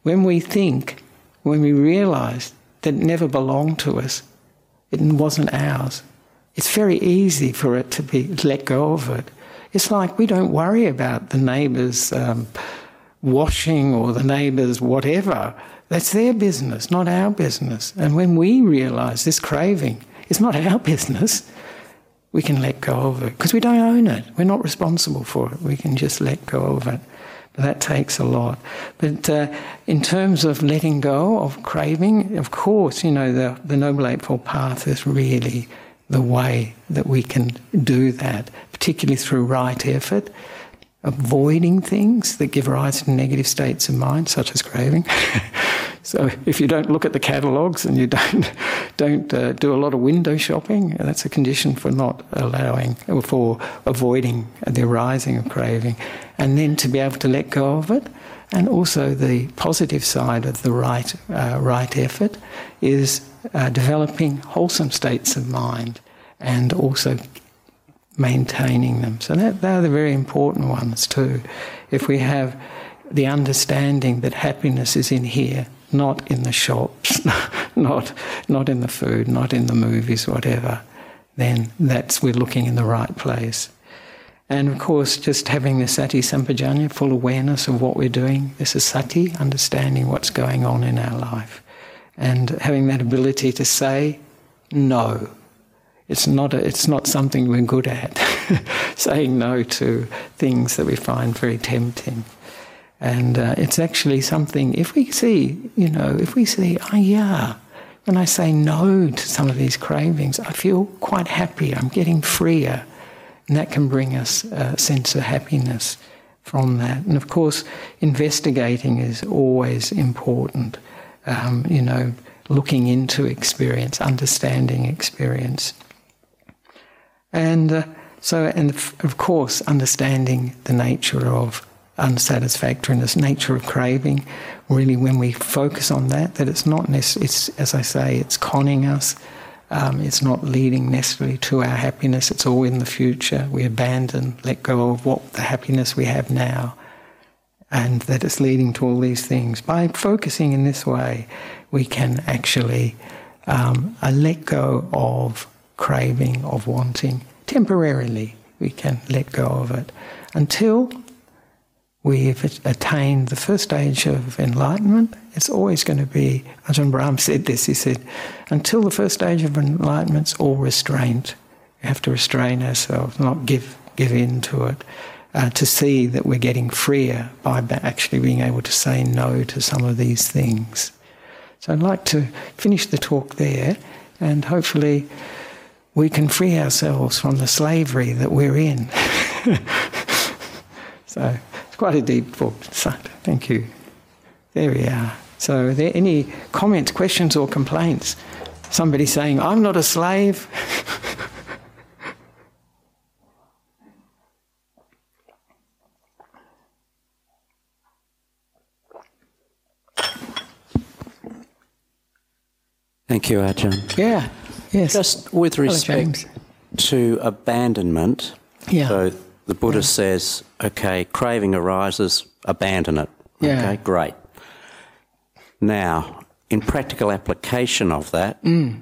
When we think when we realize that it never belonged to us, it wasn't ours. It's very easy for it to be let go of it. It's like we don't worry about the neighbour's um, washing or the neighbour's whatever. That's their business, not our business. And when we realise this craving is not our [laughs] business, we can let go of it because we don't own it. We're not responsible for it. We can just let go of it. That takes a lot. But uh, in terms of letting go of craving, of course, you know, the, the Noble Eightfold Path is really the way that we can do that, particularly through right effort. Avoiding things that give rise to negative states of mind, such as craving. [laughs] so if you don't look at the catalogues and you don't [laughs] don't uh, do a lot of window shopping, that's a condition for not allowing or for avoiding the arising of craving, and then to be able to let go of it. And also the positive side of the right uh, right effort is uh, developing wholesome states of mind and also maintaining them. So that, they're the very important ones too. If we have the understanding that happiness is in here, not in the shops, [laughs] not not in the food, not in the movies, whatever, then that's we're looking in the right place. And of course, just having the sati sampajañña, full awareness of what we're doing. This is sati, understanding what's going on in our life, and having that ability to say no it's not, a, it's not something we're good at, [laughs] saying no to things that we find very tempting. And uh, it's actually something, if we see, you know, if we see, oh yeah, when I say no to some of these cravings, I feel quite happy, I'm getting freer. And that can bring us a sense of happiness from that. And of course, investigating is always important, um, you know, looking into experience, understanding experience. And uh, so, and of course, understanding the nature of unsatisfactoriness, nature of craving, really when we focus on that, that it's not, necessarily, it's, as I say, it's conning us. Um, it's not leading necessarily to our happiness. It's all in the future. We abandon, let go of what the happiness we have now, and that it's leading to all these things. By focusing in this way, we can actually um, let go of craving, of wanting. Temporarily, we can let go of it until we've attained the first stage of enlightenment. It's always going to be, Ajahn Brahm said this, he said, until the first stage of enlightenment, it's all restraint. We have to restrain ourselves, not give, give in to it. Uh, to see that we're getting freer by actually being able to say no to some of these things. So I'd like to finish the talk there and hopefully we can free ourselves from the slavery that we're in. [laughs] so it's quite a deep book. So, thank you. There we are. So, are there any comments, questions, or complaints? Somebody saying, I'm not a slave. Thank you, Ajahn. Yeah. Yes. Just with respect to abandonment. Yeah. So the Buddha yeah. says, okay, craving arises, abandon it. Yeah. Okay, great. Now, in practical application of that, mm.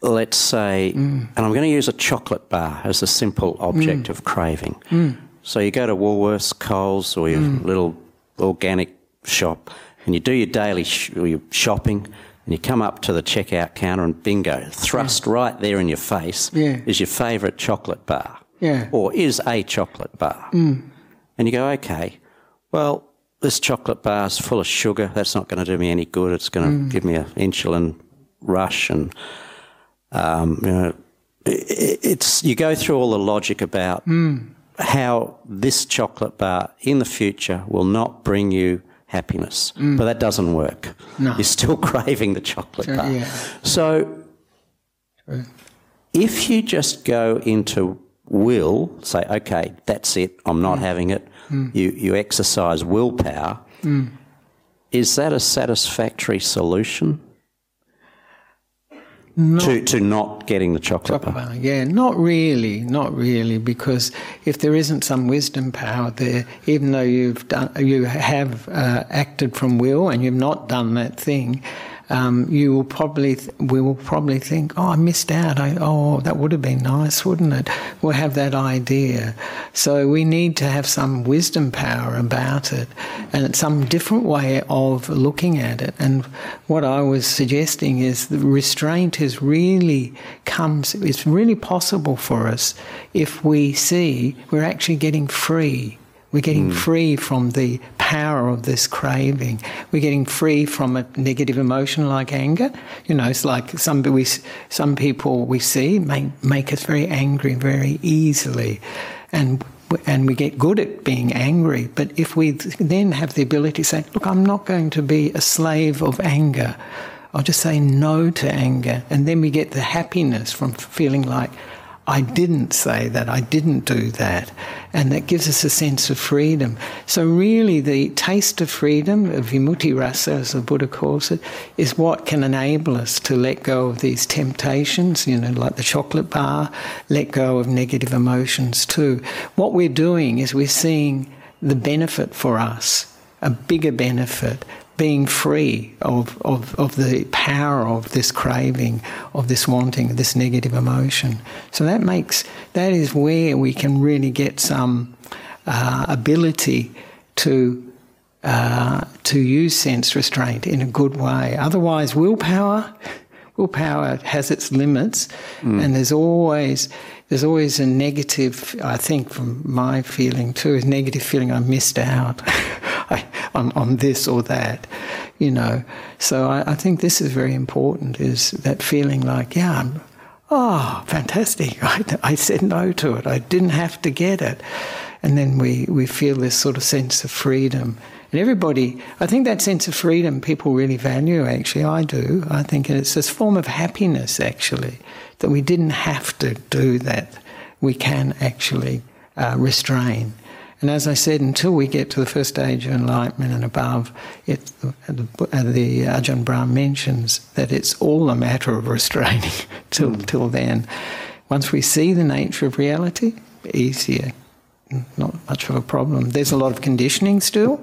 let's say, mm. and I'm going to use a chocolate bar as a simple object mm. of craving. Mm. So you go to Woolworths, Coles, or your mm. little organic shop, and you do your daily sh- your shopping and you come up to the checkout counter and bingo, thrust yeah. right there in your face yeah. is your favourite chocolate bar. Yeah. Or is a chocolate bar. Mm. And you go, okay, well, this chocolate bar is full of sugar. That's not going to do me any good. It's going to mm. give me an insulin rush. And, um, you know, it, it's, you go through all the logic about mm. how this chocolate bar in the future will not bring you happiness. Mm. But that doesn't work. No. You're still [laughs] craving the chocolate True, bar. Yeah. So True. if you just go into will, say, okay, that's it, I'm not mm. having it, mm. you, you exercise willpower, mm. is that a satisfactory solution? Not to, to not getting the chocolate, chocolate bar. bar. Yeah, not really, not really, because if there isn't some wisdom power there, even though you've done, you have uh, acted from will and you've not done that thing, um, you will probably th- we will probably think, oh, I missed out. I, oh, that would have been nice, wouldn't it? We'll have that idea. So we need to have some wisdom power about it, and some different way of looking at it. And what I was suggesting is the restraint is really comes. It's really possible for us if we see we're actually getting free we're getting mm. free from the power of this craving. We're getting free from a negative emotion like anger. You know, it's like some we, some people we see make make us very angry very easily, and and we get good at being angry. But if we then have the ability to say, look, I'm not going to be a slave of anger. I'll just say no to anger. And then we get the happiness from feeling like, I didn't say that, I didn't do that. And that gives us a sense of freedom. So, really, the taste of freedom, of vimutti rasa, as the Buddha calls it, is what can enable us to let go of these temptations, you know, like the chocolate bar, let go of negative emotions too. What we're doing is we're seeing the benefit for us, a bigger benefit being free of, of, of the power of this craving, of this wanting, this negative emotion. So that makes, that is where we can really get some uh, ability to. Uh, to use sense restraint in a good way. Otherwise, willpower, willpower has its limits, mm. and there's always there's always a negative. I think, from my feeling too, is negative feeling I missed out. [laughs] on, on this or that, you know. So I, I, think this is very important, is that feeling like, yeah, I'm, oh, fantastic. [laughs] I, I said no to it. I didn't have to get it. And then we, we feel this sort of sense of freedom. And everybody, I think that sense of freedom people really value, actually. I do. I think it's this form of happiness, actually, that we didn't have to do that. We can actually uh, restrain. And as I said, until we get to the first stage of enlightenment and above, it, the, the Ajahn Brahm mentions that it's all a matter of restraining [laughs] till, mm. till then. Once we see the nature of reality, easier, not much of a problem. There's a lot of conditioning still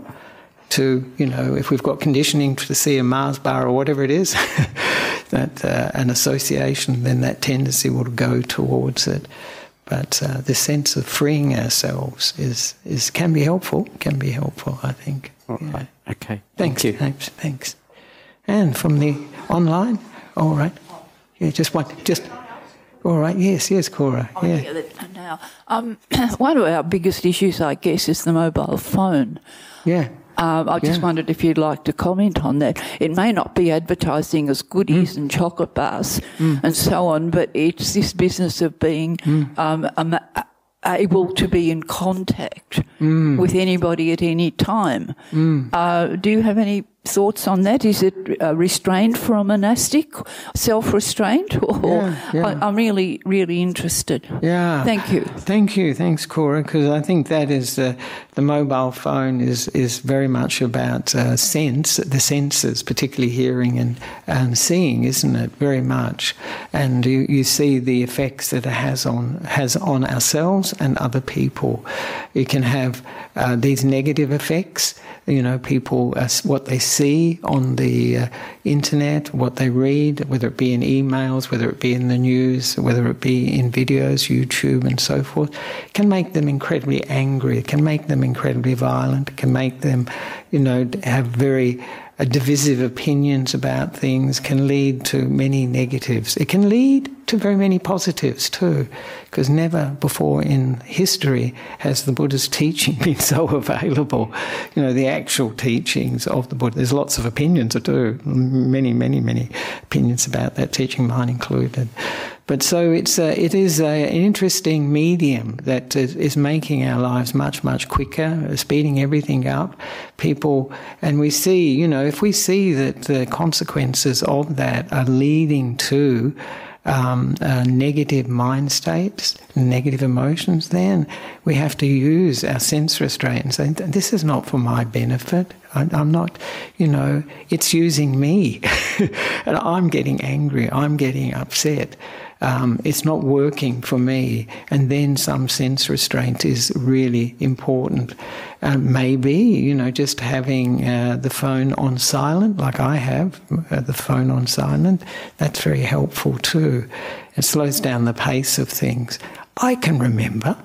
to, you know, if we've got conditioning to see a Mars bar or whatever it is, [laughs] that uh, an association, then that tendency will go towards it. But uh, the sense of freeing ourselves is, is can be helpful. Can be helpful, I think. All yeah. right. Okay. Thanks. Thank you. Thanks. Thanks. And from the online. All right. Yeah. Just one. Just. All right. Yes. Yes, Cora. Oh, yeah. Now, um, [clears throat] one of our biggest issues, I guess, is the mobile phone. Yeah. Um, I just yeah. wondered if you'd like to comment on that. It may not be advertising as goodies mm. and chocolate bars mm. and so on, but it's this business of being mm. um, able to be in contact mm. with anybody at any time. Mm. Uh, do you have any thoughts on that? Is it uh, restraint for a monastic, self-restraint, [laughs] or yeah, yeah. I, am really, really interested. Yeah. Thank you. Thank you. Thanks, Cora. Because I think that is uh, the mobile phone is is very much about uh, sense, the senses, particularly hearing and and seeing, isn't it? Very much, and you, you see the effects that it has on has on ourselves and other people. It can have uh, these negative effects you know, people, uh, what they see on the uh, internet, what they read, whether it be in emails, whether it be in the news, whether it be in videos, YouTube, and so forth, can make them incredibly angry, can make them incredibly violent, can make them, you know, have very uh, divisive opinions about things, can lead to many negatives. It can lead to very many positives too, because never before in history has the Buddha's [laughs] teaching been so available. You know, the actual teachings of the Buddha. There's lots of opinions too, many, many, many opinions about that teaching, mine included. But so it's a, it is a, an interesting medium that is, is, making our lives much much quicker, uh, speeding everything up. People and we see, you know, if we see that the consequences of that are leading to um, uh, negative mind states, negative emotions, then we have to use our sense restraint and This is not for my benefit. I, am not, you know, it's using me. [laughs] and I'm getting angry, I'm getting upset um, it's not working for me, and then some sense restraint is really important. Uh, maybe, you know, just having uh, the phone on silent, like I have, uh, the phone on silent, that's very helpful too. It slows down the pace of things. I can remember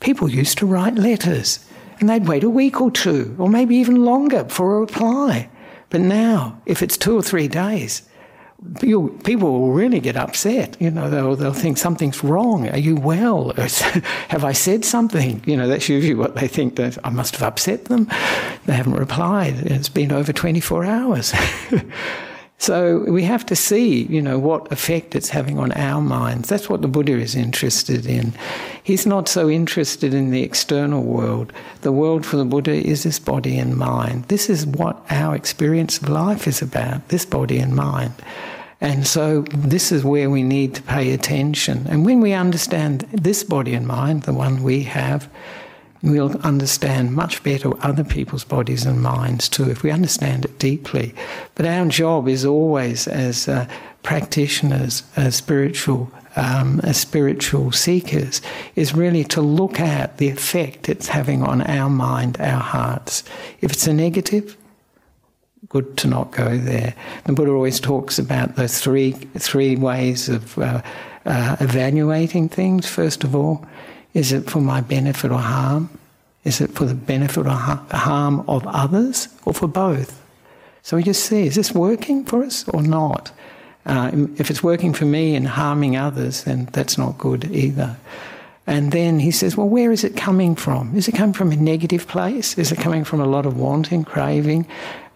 people used to write letters and they'd wait a week or two, or maybe even longer for a reply. But now, if it's two or three days, you, people will really get upset. You know, they'll, they'll think something's wrong. Are you well? [laughs] have I said something? You know, that's usually what they think that I must have upset them. They haven't replied. It's been over 24 hours. [laughs] So we have to see, you know, what effect it's having on our minds. That's what the Buddha is interested in. He's not so interested in the external world. The world for the Buddha is this body and mind. This is what our experience of life is about, this body and mind. And so this is where we need to pay attention. And when we understand this body and mind, the one we have, we'll understand much better other people's bodies and minds too, if we understand it deeply. But our job is always, as uh, practitioners, as spiritual, um, as spiritual seekers, is really to look at the effect it's having on our mind, our hearts. If it's a negative, good to not go there. The Buddha always talks about those three three ways of uh, uh, evaluating things. First of all, is it for my benefit or harm? Is it for the benefit or harm of others or for both? So we just see, is this working for us or not? Uh, if it's working for me and harming others, then that's not good either. And then he says, well, where is it coming from? Is it coming from a negative place? Is it coming from a lot of wanting, craving,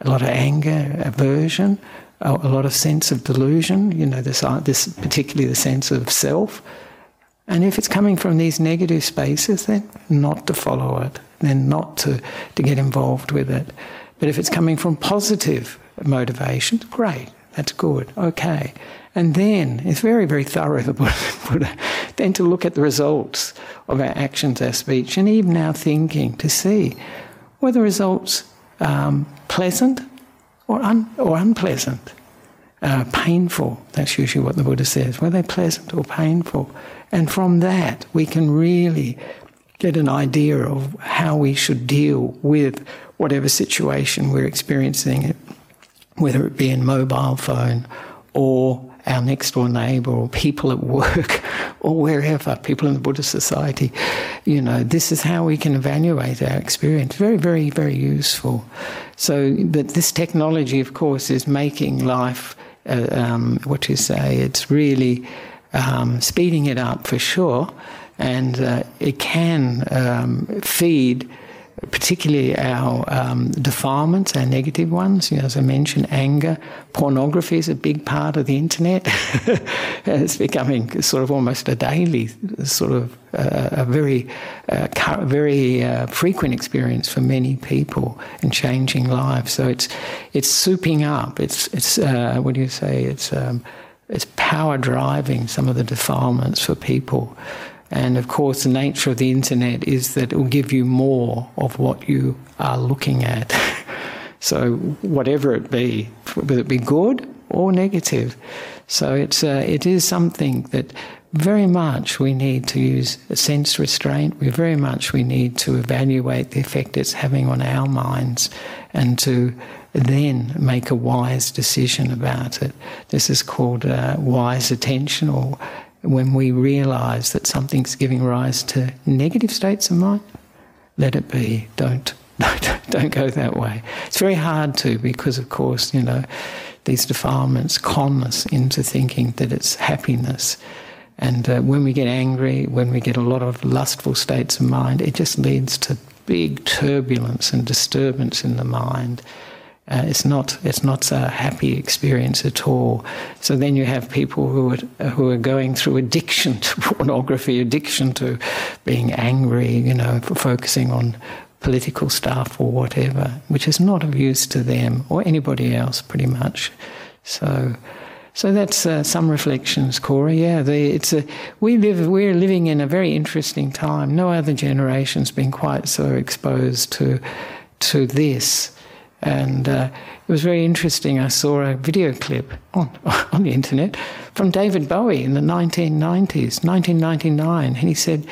a lot of anger, aversion, a lot of sense of delusion, you know, this, uh, this particularly the sense of self? And if it's coming from these negative spaces, then not to follow it, then not to, to get involved with it. But if it's coming from positive motivations, great, that's good, okay. And then it's very, very thorough, the [laughs] Buddha, then to look at the results of our actions, our speech, and even our thinking to see were the results um, pleasant or, un- or unpleasant, uh, painful. That's usually what the Buddha says. Were they pleasant or painful? And from that, we can really get an idea of how we should deal with whatever situation we're experiencing it, whether it be in mobile phone or our next door neighbor or people at work [laughs] or wherever, people in the Buddhist society. You know, this is how we can evaluate our experience. Very, very, very useful. So, but this technology, of course, is making life, uh, um, what you say, it's really um, speeding it up for sure, and uh, it can um, feed particularly our um, defilements, our negative ones. You know, as I mentioned, anger, pornography is a big part of the internet. [laughs] it's becoming sort of almost a daily, sort of uh, a very, uh, very uh, frequent experience for many people and changing lives. So it's it's souping up. It's it's uh, what do you say? It's um, it's power driving some of the defilements for people. And of course, the nature of the internet is that it will give you more of what you are looking at. [laughs] so, whatever it be, whether it be good or negative. So, it's, uh, it is something that very much we need to use a sense restraint. We very much we need to evaluate the effect it's having on our minds and to then make a wise decision about it. This is called uh, wise attention, or when we realize that something's giving rise to negative states of mind, let it be. Don't, [laughs] don't, don't go that way. It's very hard to because, of course, you know, these defilements con us into thinking that it's happiness. And uh, when we get angry, when we get a lot of lustful states of mind, it just leads to big turbulence and disturbance in the mind. Uh, it's not it's not a happy experience at all. So then you have people who are who are going through addiction to [laughs] pornography, addiction to being angry, you know, focusing on political stuff or whatever, which is not of use to them or anybody else, pretty much. So. So that's uh, some reflections, Cora. Yeah, the, it's a, we live we're living in a very interesting time. No other generation's been quite so exposed to to this. And uh, it was very interesting. I saw a video clip on, [laughs] on the internet from David Bowie in the 1990s, 1999. And he said,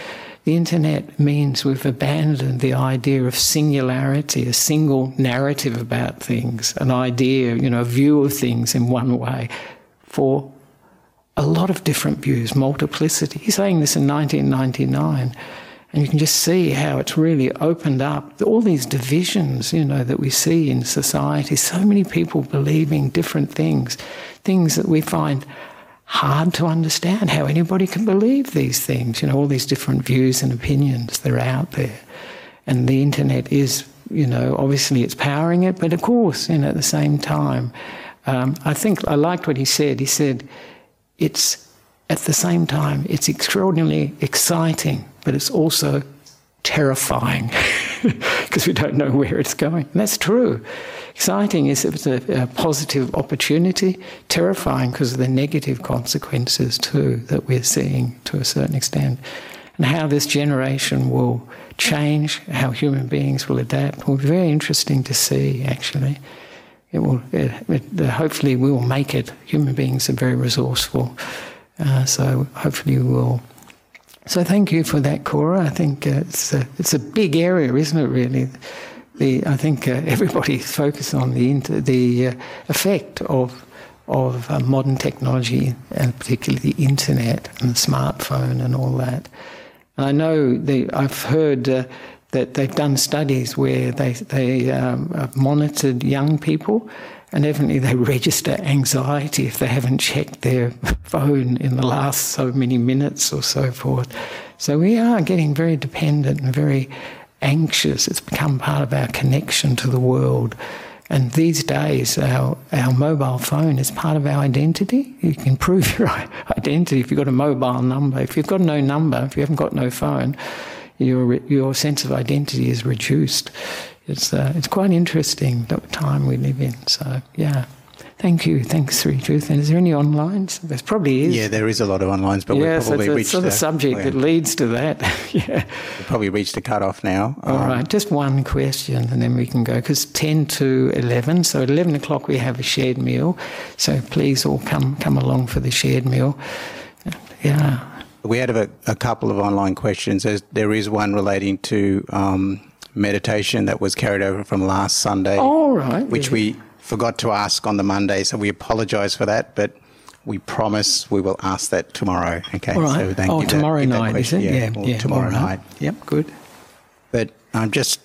the internet means we've abandoned the idea of singularity, a single narrative about things, an idea, you know, a view of things in one way, for a lot of different views, multiplicity. He's saying this in 1999. And you can just see how it's really opened up all these divisions, you know, that we see in society. So many people believing different things, things that we find hard to understand how anybody can believe these things, you know, all these different views and opinions that are out there. And the internet is, you know, obviously it's powering it, but of course, you know, at the same time, um, I think I liked what he said. He said, it's at the same time, it's extraordinarily exciting, but it's also terrifying [laughs] because we don't know where it's going. And that's true. Exciting is it's a, a positive opportunity, terrifying because of the negative consequences too that we're seeing to a certain extent. And how this generation will change, how human beings will adapt, will be very interesting to see actually. It will, it, it, hopefully, we will make it. Human beings are very resourceful. Uh, so hopefully we will. So thank you for that, Cora. I think uh, it's a, it's a big area, isn't it? Really, the I think uh, [laughs] everybody's focused on the inter, the uh, effect of of uh, modern technology and particularly the internet and the smartphone and all that. And I know the, I've heard uh, that they've done studies where they they um, have monitored young people and evidently they register anxiety if they haven't checked their phone in the last so many minutes or so forth. So we are getting very dependent and very anxious. It's become part of our connection to the world. And these days, our, our mobile phone is part of our identity. You can prove [laughs] your identity if you've got a mobile number. If you've got no number, if you haven't got no phone, your, your sense of identity is reduced it's uh, it's quite interesting the time we live in. So yeah. Thank you. Thanks, Sri Truth. And is there any online? There probably is. Yeah, there is a lot of online, but yeah, we've probably so reached sort of subject oh, yeah. that leads to that. [laughs] yeah. We've probably reached the cut-off now. All um, right, just one question and then we can go, because 10 to 11, so at 11 o'clock we have a shared meal. So please all come, come along for the shared meal. Yeah. We had a, a couple of online questions. There's, there is one relating to um, meditation that was carried over from last Sunday. All right. Which yeah. we forgot to ask on the Monday, so we apologise for that, but we promise we will ask that tomorrow. Okay. All right. So thank oh, you tomorrow that, night, is it? Yeah. Yeah. yeah tomorrow right. night. Yep. Good. But I'm um, just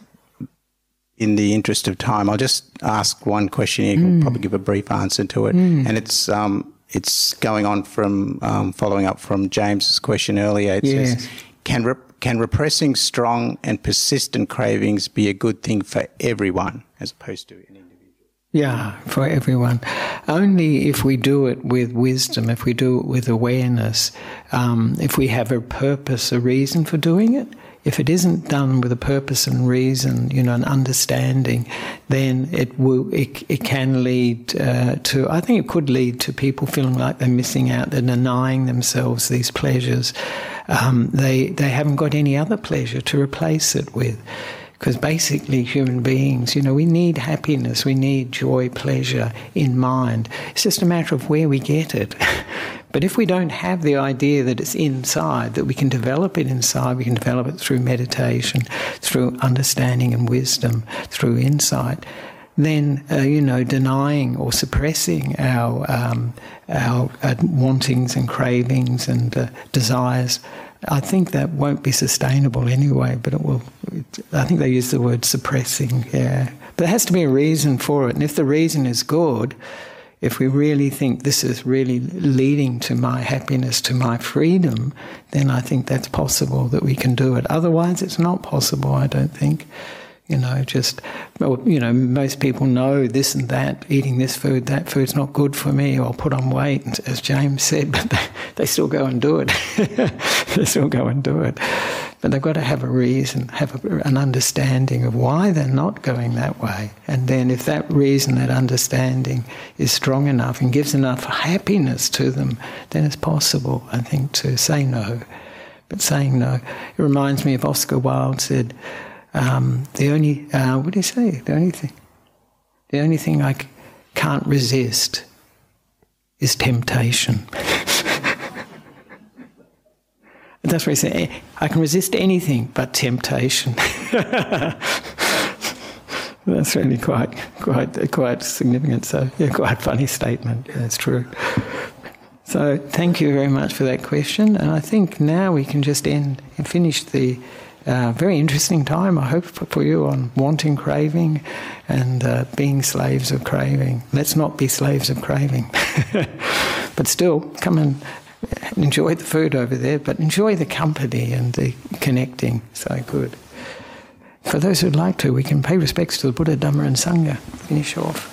in the interest of time, I'll just ask one question here. Mm. probably give a brief answer to it, mm. and it's um, it's going on from um, following up from James's question earlier. It yes. says, "Can rep- can repressing strong and persistent cravings be a good thing for everyone as opposed to an individual? Yeah, for everyone. Only if we do it with wisdom, if we do it with awareness, um, if we have a purpose, a reason for doing it. If it isn't done with a purpose and reason, you know, an understanding, then it will, it, it can lead uh, to, I think it could lead to people feeling like they're missing out, they're denying themselves these pleasures um, they they haven't got any other pleasure to replace it with. Because basically, human beings, you know, we need happiness, we need joy, pleasure in mind. It's just a matter of where we get it. [laughs] But if we don't have the idea that it's inside, that we can develop it inside, we can develop it through meditation, through understanding and wisdom, through insight, then uh, you know denying or suppressing our um, our uh, wantings and cravings and uh, desires. I think that won't be sustainable anyway. But it will. It, I think they use the word suppressing. Yeah, but there has to be a reason for it, and if the reason is good. If we really think this is really leading to my happiness, to my freedom, then I think that's possible that we can do it. Otherwise, it's not possible, I don't think. You know, just, you know, most people know this and that, eating this food, that food's not good for me, or I'll put on weight, as James said, but they, they still go and do it. [laughs] they still go and do it. But they've got to have a reason, have a, an understanding of why they're not going that way. And then if that reason, that understanding is strong enough and gives enough happiness to them, then it's possible, I think, to say no. But saying no, it reminds me of Oscar Wilde said, um, the only, uh, what do you say? The only thing, the only thing I c- can't resist is temptation. [laughs] That's what he said. I can resist anything but temptation. [laughs] That's really quite, quite, quite significant. So, yeah, quite funny statement. That's true. So, thank you very much for that question. And I think now we can just end and finish the very interesting time, I hope, for you on wanting craving and uh, being slaves of craving. Let's not be slaves of craving. [laughs] but still, come and enjoy the food over there, but enjoy the company and the connecting. So good. For those who'd like to, we can pay respects to the Buddha, Dhamma, and Sangha. Finish off.